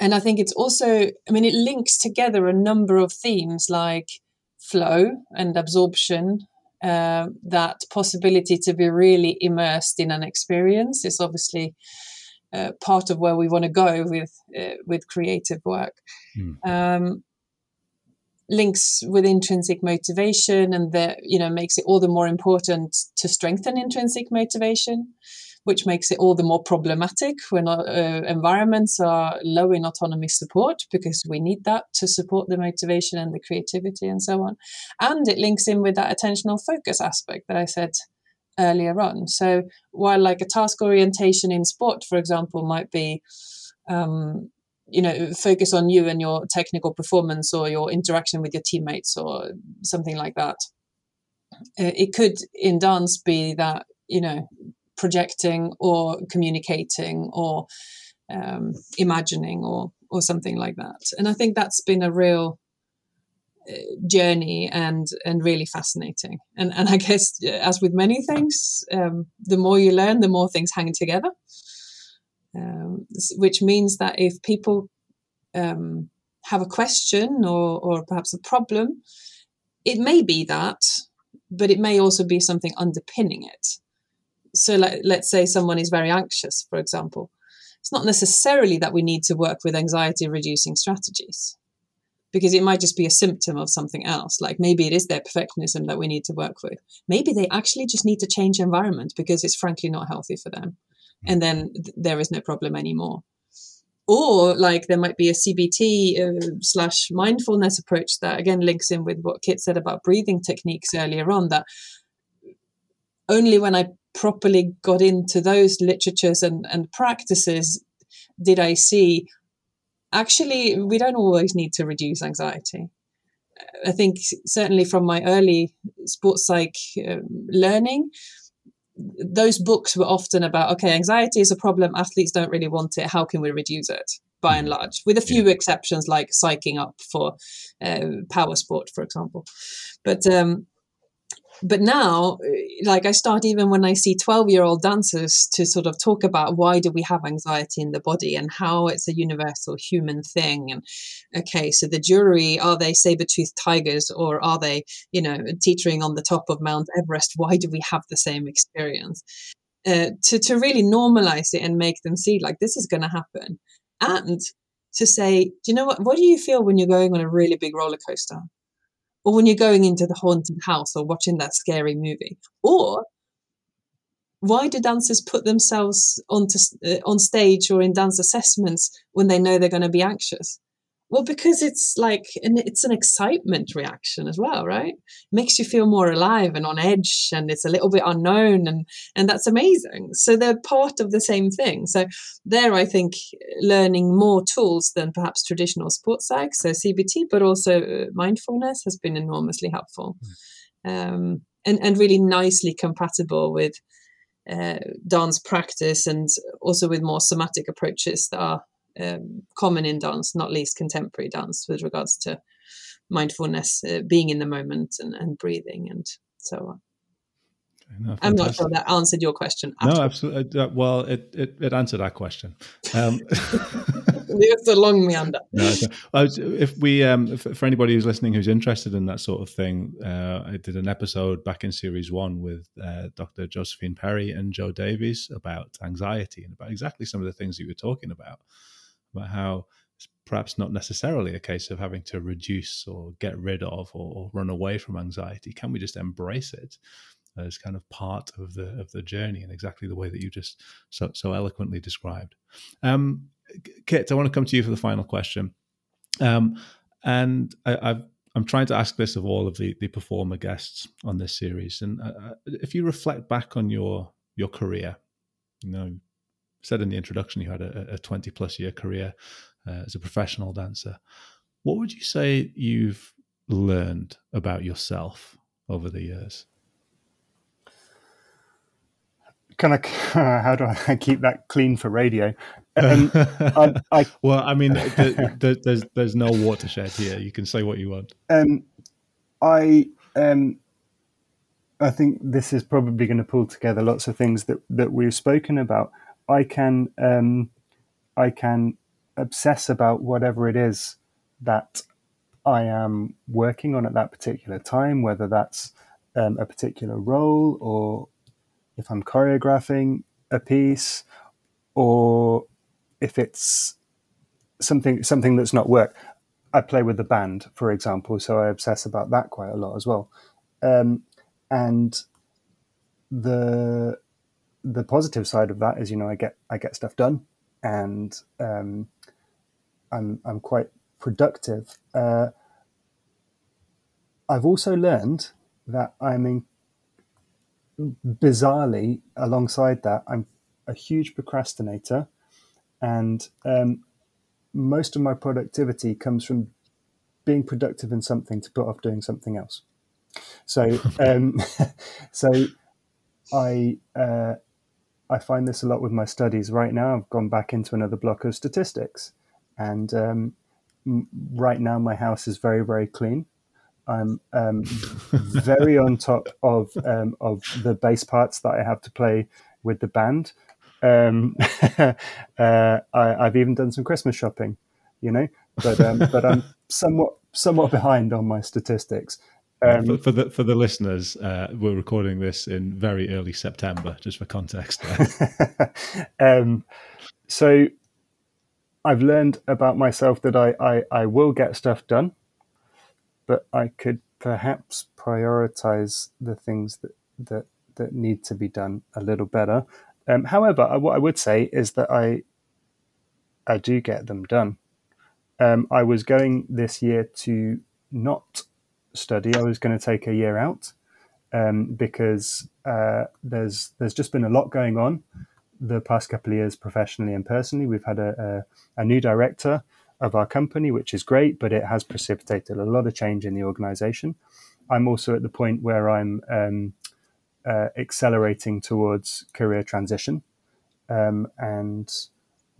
and I think it's also, I mean, it links together a number of themes like flow and absorption. Uh, that possibility to be really immersed in an experience is obviously uh, part of where we want to go with uh, with creative work. Mm. Um, links with intrinsic motivation and that you know makes it all the more important to strengthen intrinsic motivation which makes it all the more problematic when uh, environments are low in autonomy support because we need that to support the motivation and the creativity and so on. And it links in with that attentional focus aspect that i said earlier on. So while like a task orientation in sport for example might be um, you know focus on you and your technical performance or your interaction with your teammates or something like that. Uh, it could in dance be that you know projecting or communicating or um, imagining or or something like that. And i think that's been a real uh, journey and and really fascinating. And and i guess as with many things um, the more you learn the more things hang together um, which means that if people um, have a question or, or perhaps a problem, it may be that, but it may also be something underpinning it. So, let's say someone is very anxious, for example. It's not necessarily that we need to work with anxiety reducing strategies because it might just be a symptom of something else. Like maybe it is their perfectionism that we need to work with. Maybe they actually just need to change environment because it's frankly not healthy for them and then th- there is no problem anymore or like there might be a cbt uh, slash mindfulness approach that again links in with what kit said about breathing techniques earlier on that only when i properly got into those literatures and, and practices did i see actually, we don't always need to reduce anxiety. I think certainly from my early sports psych um, learning, those books were often about okay, anxiety is a problem. Athletes don't really want it. How can we reduce it? By and mm. large, with a few yeah. exceptions like psyching up for uh, power sport, for example. But um, but now like i start even when i see 12 year old dancers to sort of talk about why do we have anxiety in the body and how it's a universal human thing and okay so the jury are they saber-toothed tigers or are they you know teetering on the top of mount everest? Why do we have the same experience? Uh, to, to really normalize it and make them see like this is going to happen. And to say do you know what? What do you feel when you're going on a really big roller coaster or when you're going into the haunted house or watching that scary movie. Or why do dancers put themselves onto uh, on stage or in dance assessments when they know they're going to be anxious well, because it's like, and it's an excitement reaction as well, right? It makes you feel more alive and on edge, and it's a little bit unknown, and and that's amazing. So they're part of the same thing. So there, I think learning more tools than perhaps traditional sports psych, so CBT, but also uh, mindfulness has been enormously helpful, mm. um, and and really nicely compatible with. Uh, dance practice and also with more somatic approaches that are um, common in dance, not least contemporary dance, with regards to mindfulness, uh, being in the moment, and, and breathing, and so on. No, I'm not sure that answered your question. No, absolutely. Uh, well, it, it, it answered that question. Um, [laughs] it's a long meander. [laughs] No, if we, um, for anybody who's listening who's interested in that sort of thing, uh, I did an episode back in series one with uh, Dr. Josephine Perry and Joe Davies about anxiety and about exactly some of the things you were talking about about how it's perhaps not necessarily a case of having to reduce or get rid of or, run away from anxiety. Can we just embrace it? as kind of part of the of the journey in exactly the way that you just so so eloquently described. Um, Kit, I want to come to you for the final question, um, and I, I've I'm trying to ask this of all of the, the performer guests on this series. And uh, uh if you reflect back on your your career, you know, said in the introduction you had a, a 20 plus year career uh, as a professional dancer. What would you say you've learned about yourself over the years? Can I? [laughs] How do I keep that clean for radio? Um, [laughs] I, I, well, I mean, there's there's no watershed here. You can say what you want. Um, I um, I think this is probably going to pull together lots of things that that we've spoken about. I can um, I can obsess about whatever it is that I am working on at that particular time, whether that's um, a particular role or if I'm choreographing a piece or if it's something something that's not work. I play with the band, for example, so I obsess about that quite a lot as well. Um, and the the positive side of that is, you know, I get I get stuff done, and um, I'm I'm quite productive. Uh, I've also learned that I'm in, bizarrely alongside that I'm a huge procrastinator, and um, most of my productivity comes from being productive in something to put off doing something else. So, [laughs] um, [laughs] so I uh, I find this a lot with my studies right now. I've gone back into another block of statistics, and um, right now my house is very very clean. I'm um, [laughs] very on top of um, of the bass parts that I have to play with the band. Um, [laughs] uh, I, have even done some Christmas shopping, you know, but um, but I'm [laughs] somewhat somewhat behind on my statistics. Um, for, for, the for the listeners, uh, we're recording this in very early September, just for context. [laughs] um, so, I've learned about myself that I, I, I will get stuff done, but I could perhaps prioritize the things that that that need to be done a little better. Um, however, I, what I would say is that I I do get them done. Um, I was going this year to not study, I was going to take a year out um, because uh, there's there's just been a lot going on the past couple of years professionally and personally. We've had a, a, a new director. of our company, which is great, but it has precipitated a lot of change in the organization. I'm also at the point where I'm um, uh, accelerating towards career transition, um, and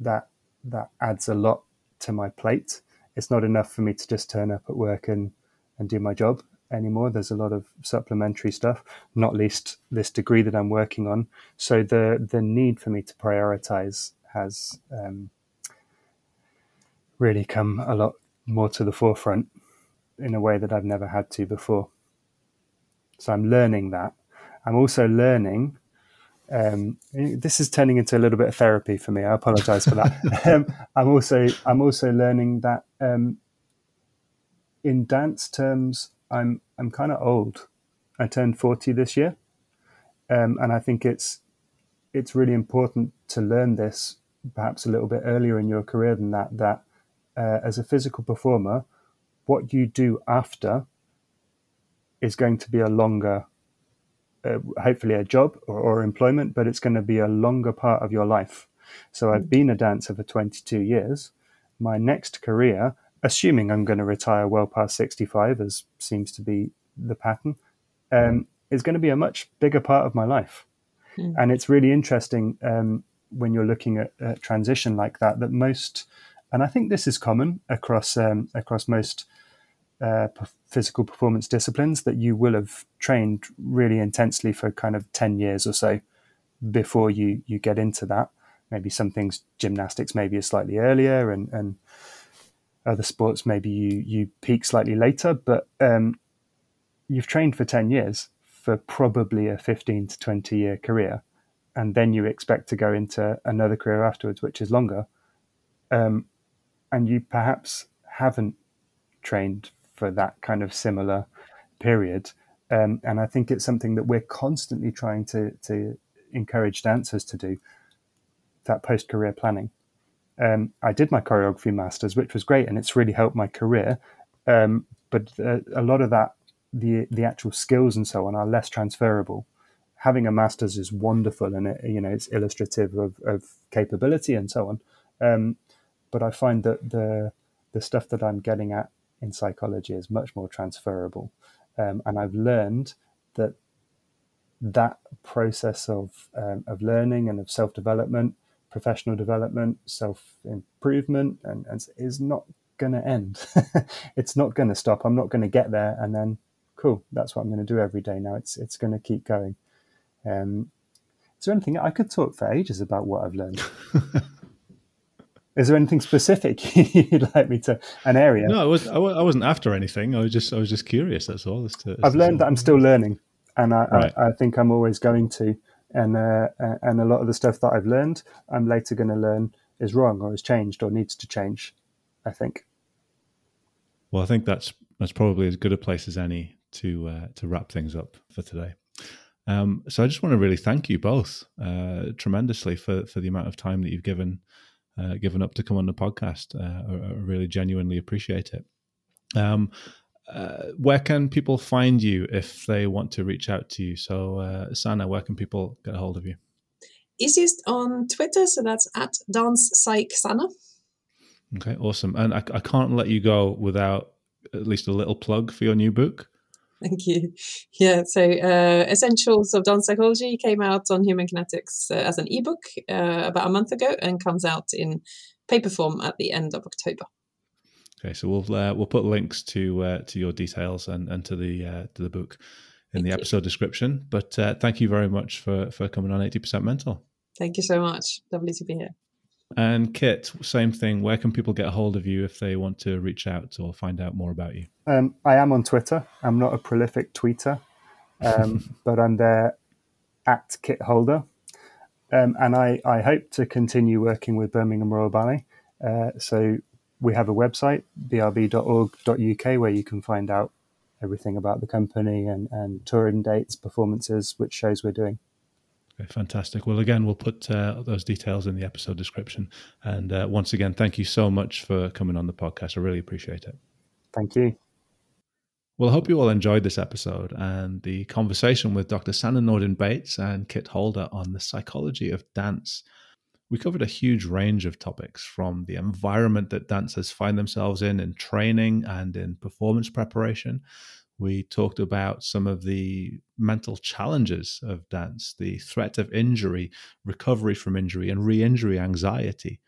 that that adds a lot to my plate. It's not enough for me to just turn up at work and and do my job anymore. There's a lot of supplementary stuff, not least this degree that I'm working on. So the the need for me to prioritize has um, really come a lot more to the forefront in a way that I've never had to before. So I'm learning that. I'm also learning. Um, this is turning into a little bit of therapy for me. I apologize for that. [laughs] um, I'm also I'm also learning that um, in dance terms, I'm I'm kind of old. I turned forty this year, um, and I think it's it's really important to learn this perhaps a little bit earlier in your career than that. That uh, as a physical performer, what you do after is going to be a longer, uh, hopefully a job or, or employment, but it's going to be a longer part of your life. So I've been a dancer for 22 years. My next career assuming I'm going to retire well past 65, as seems to be the pattern, um, is going to be a much bigger part of my life. Mm. And it's really interesting um, when you're looking at, at, transition like that, that most, and I think this is common across, um, across most uh, physical performance disciplines, that you will have trained really intensely for kind of 10 years or so before you, you get into that. Maybe some things, gymnastics maybe is slightly earlier and, and other sports maybe you you peak slightly later, but um, you've trained for ten years for probably a fifteen to twenty year career, and then you expect to go into another career afterwards, which is longer, um, and you perhaps haven't trained for that kind of similar period. Um, and I think it's something that we're constantly trying to to encourage dancers to do that post career planning um, I did my choreography masters, which was great, and it's really helped my career. Um, but uh, a lot of that, the the actual skills and so on, are less transferable. Having a master's is wonderful, and it, you know it's illustrative of, of capability and so on. Um, but I find that the the stuff that I'm getting at in psychology is much more transferable, um, and I've learned that that process of um, of learning and of self development professional development, self improvement, and, and is not going to end. [laughs] it's not going to stop. I'm not going to get there and then, cool, that's what I'm going to do every day now. It's it's going to keep going. Um, is there anything I could talk for ages about what I've learned? [laughs] is there anything specific [laughs] you'd like me to an area? No, I was I wasn't after anything. I was just I was just curious. That's all. As to, as I've learned that I'm still learning, and I, right. I, I think I'm always going to and uh, and a lot of the stuff that I've learned, I'm later going to learn is wrong or has changed or needs to change. I think. Well, I think that's that's probably as good a place as any to uh, to wrap things up for today. Um, so I just want to really thank you both uh, tremendously for for the amount of time that you've given uh, given up to come on the podcast. Uh, I, I, really genuinely appreciate it. Um, uh, where can people find you if they want to reach out to you? So, uh, Sanna, where can people get a hold of you? Easiest on Twitter, so that's at Dance Psych Sanna. Okay, awesome. And I, I can't let you go without at least a little plug for your new book. Thank you. [laughs] Yeah, so uh, Essentials of Dance Psychology came out on Human Kinetics uh, as an ebook uh, about a month ago and comes out in paper form at the end of October. Okay, so we'll uh, we'll put links to uh, to your details and, and to the uh, to the book in thank the episode you. description. But uh, thank you very much for for coming on eighty percent mental. Thank you so much. Lovely to be here. And Kit, same thing. Where can people get a hold of you if they want to reach out or find out more about you? Um, I am on Twitter. I'm not a prolific tweeter, um, [laughs] but I'm there at Kit Holder. Um, and I, I hope to continue working with Birmingham Royal Ballet. Uh, so we have a website, brb.org.uk, where you can find out everything about the company and, and touring dates, performances, which shows we're doing. Okay, fantastic. Well, again, we'll put uh, those details in the episode description. And uh, once again, thank you so much for coming on the podcast. I really appreciate it. Thank you. Well, I hope you all enjoyed this episode and the conversation with Dr. Sanna Nordin Bates and Kit Holder on the psychology of dance We covered a huge range of topics from the environment that dancers find themselves in in training and in performance preparation. We talked about some of the mental challenges of dance, the threat of injury, recovery from injury, and re injury anxiety.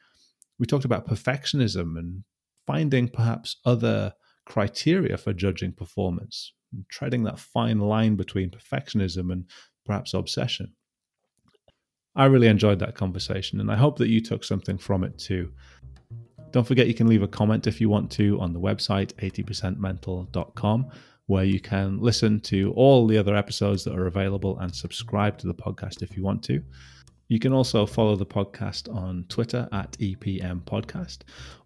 We talked about perfectionism and finding perhaps other criteria for judging performance, treading that fine line between perfectionism and perhaps obsession. I really enjoyed that conversation, and I hope that you took something from it too. Don't forget you can leave a comment if you want to on the website 80percentmental.com, where you can listen to all the other episodes that are available and subscribe to the podcast if you want to. You can also follow the podcast on Twitter at EPM Podcast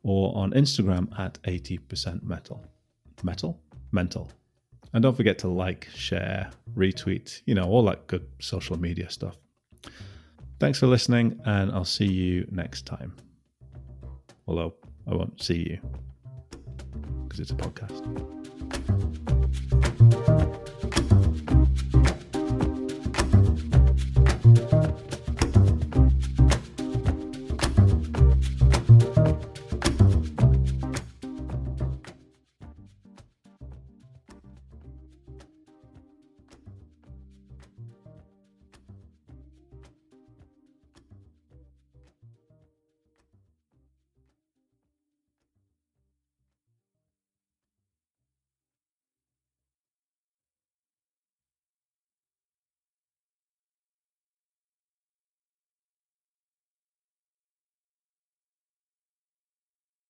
or on Instagram at 80% Metal. Metal? Mental. And don't forget to like, share, retweet, you know, all that good social media stuff. Thanks for listening, and I'll see you next time. Although I won't see you because it's a podcast.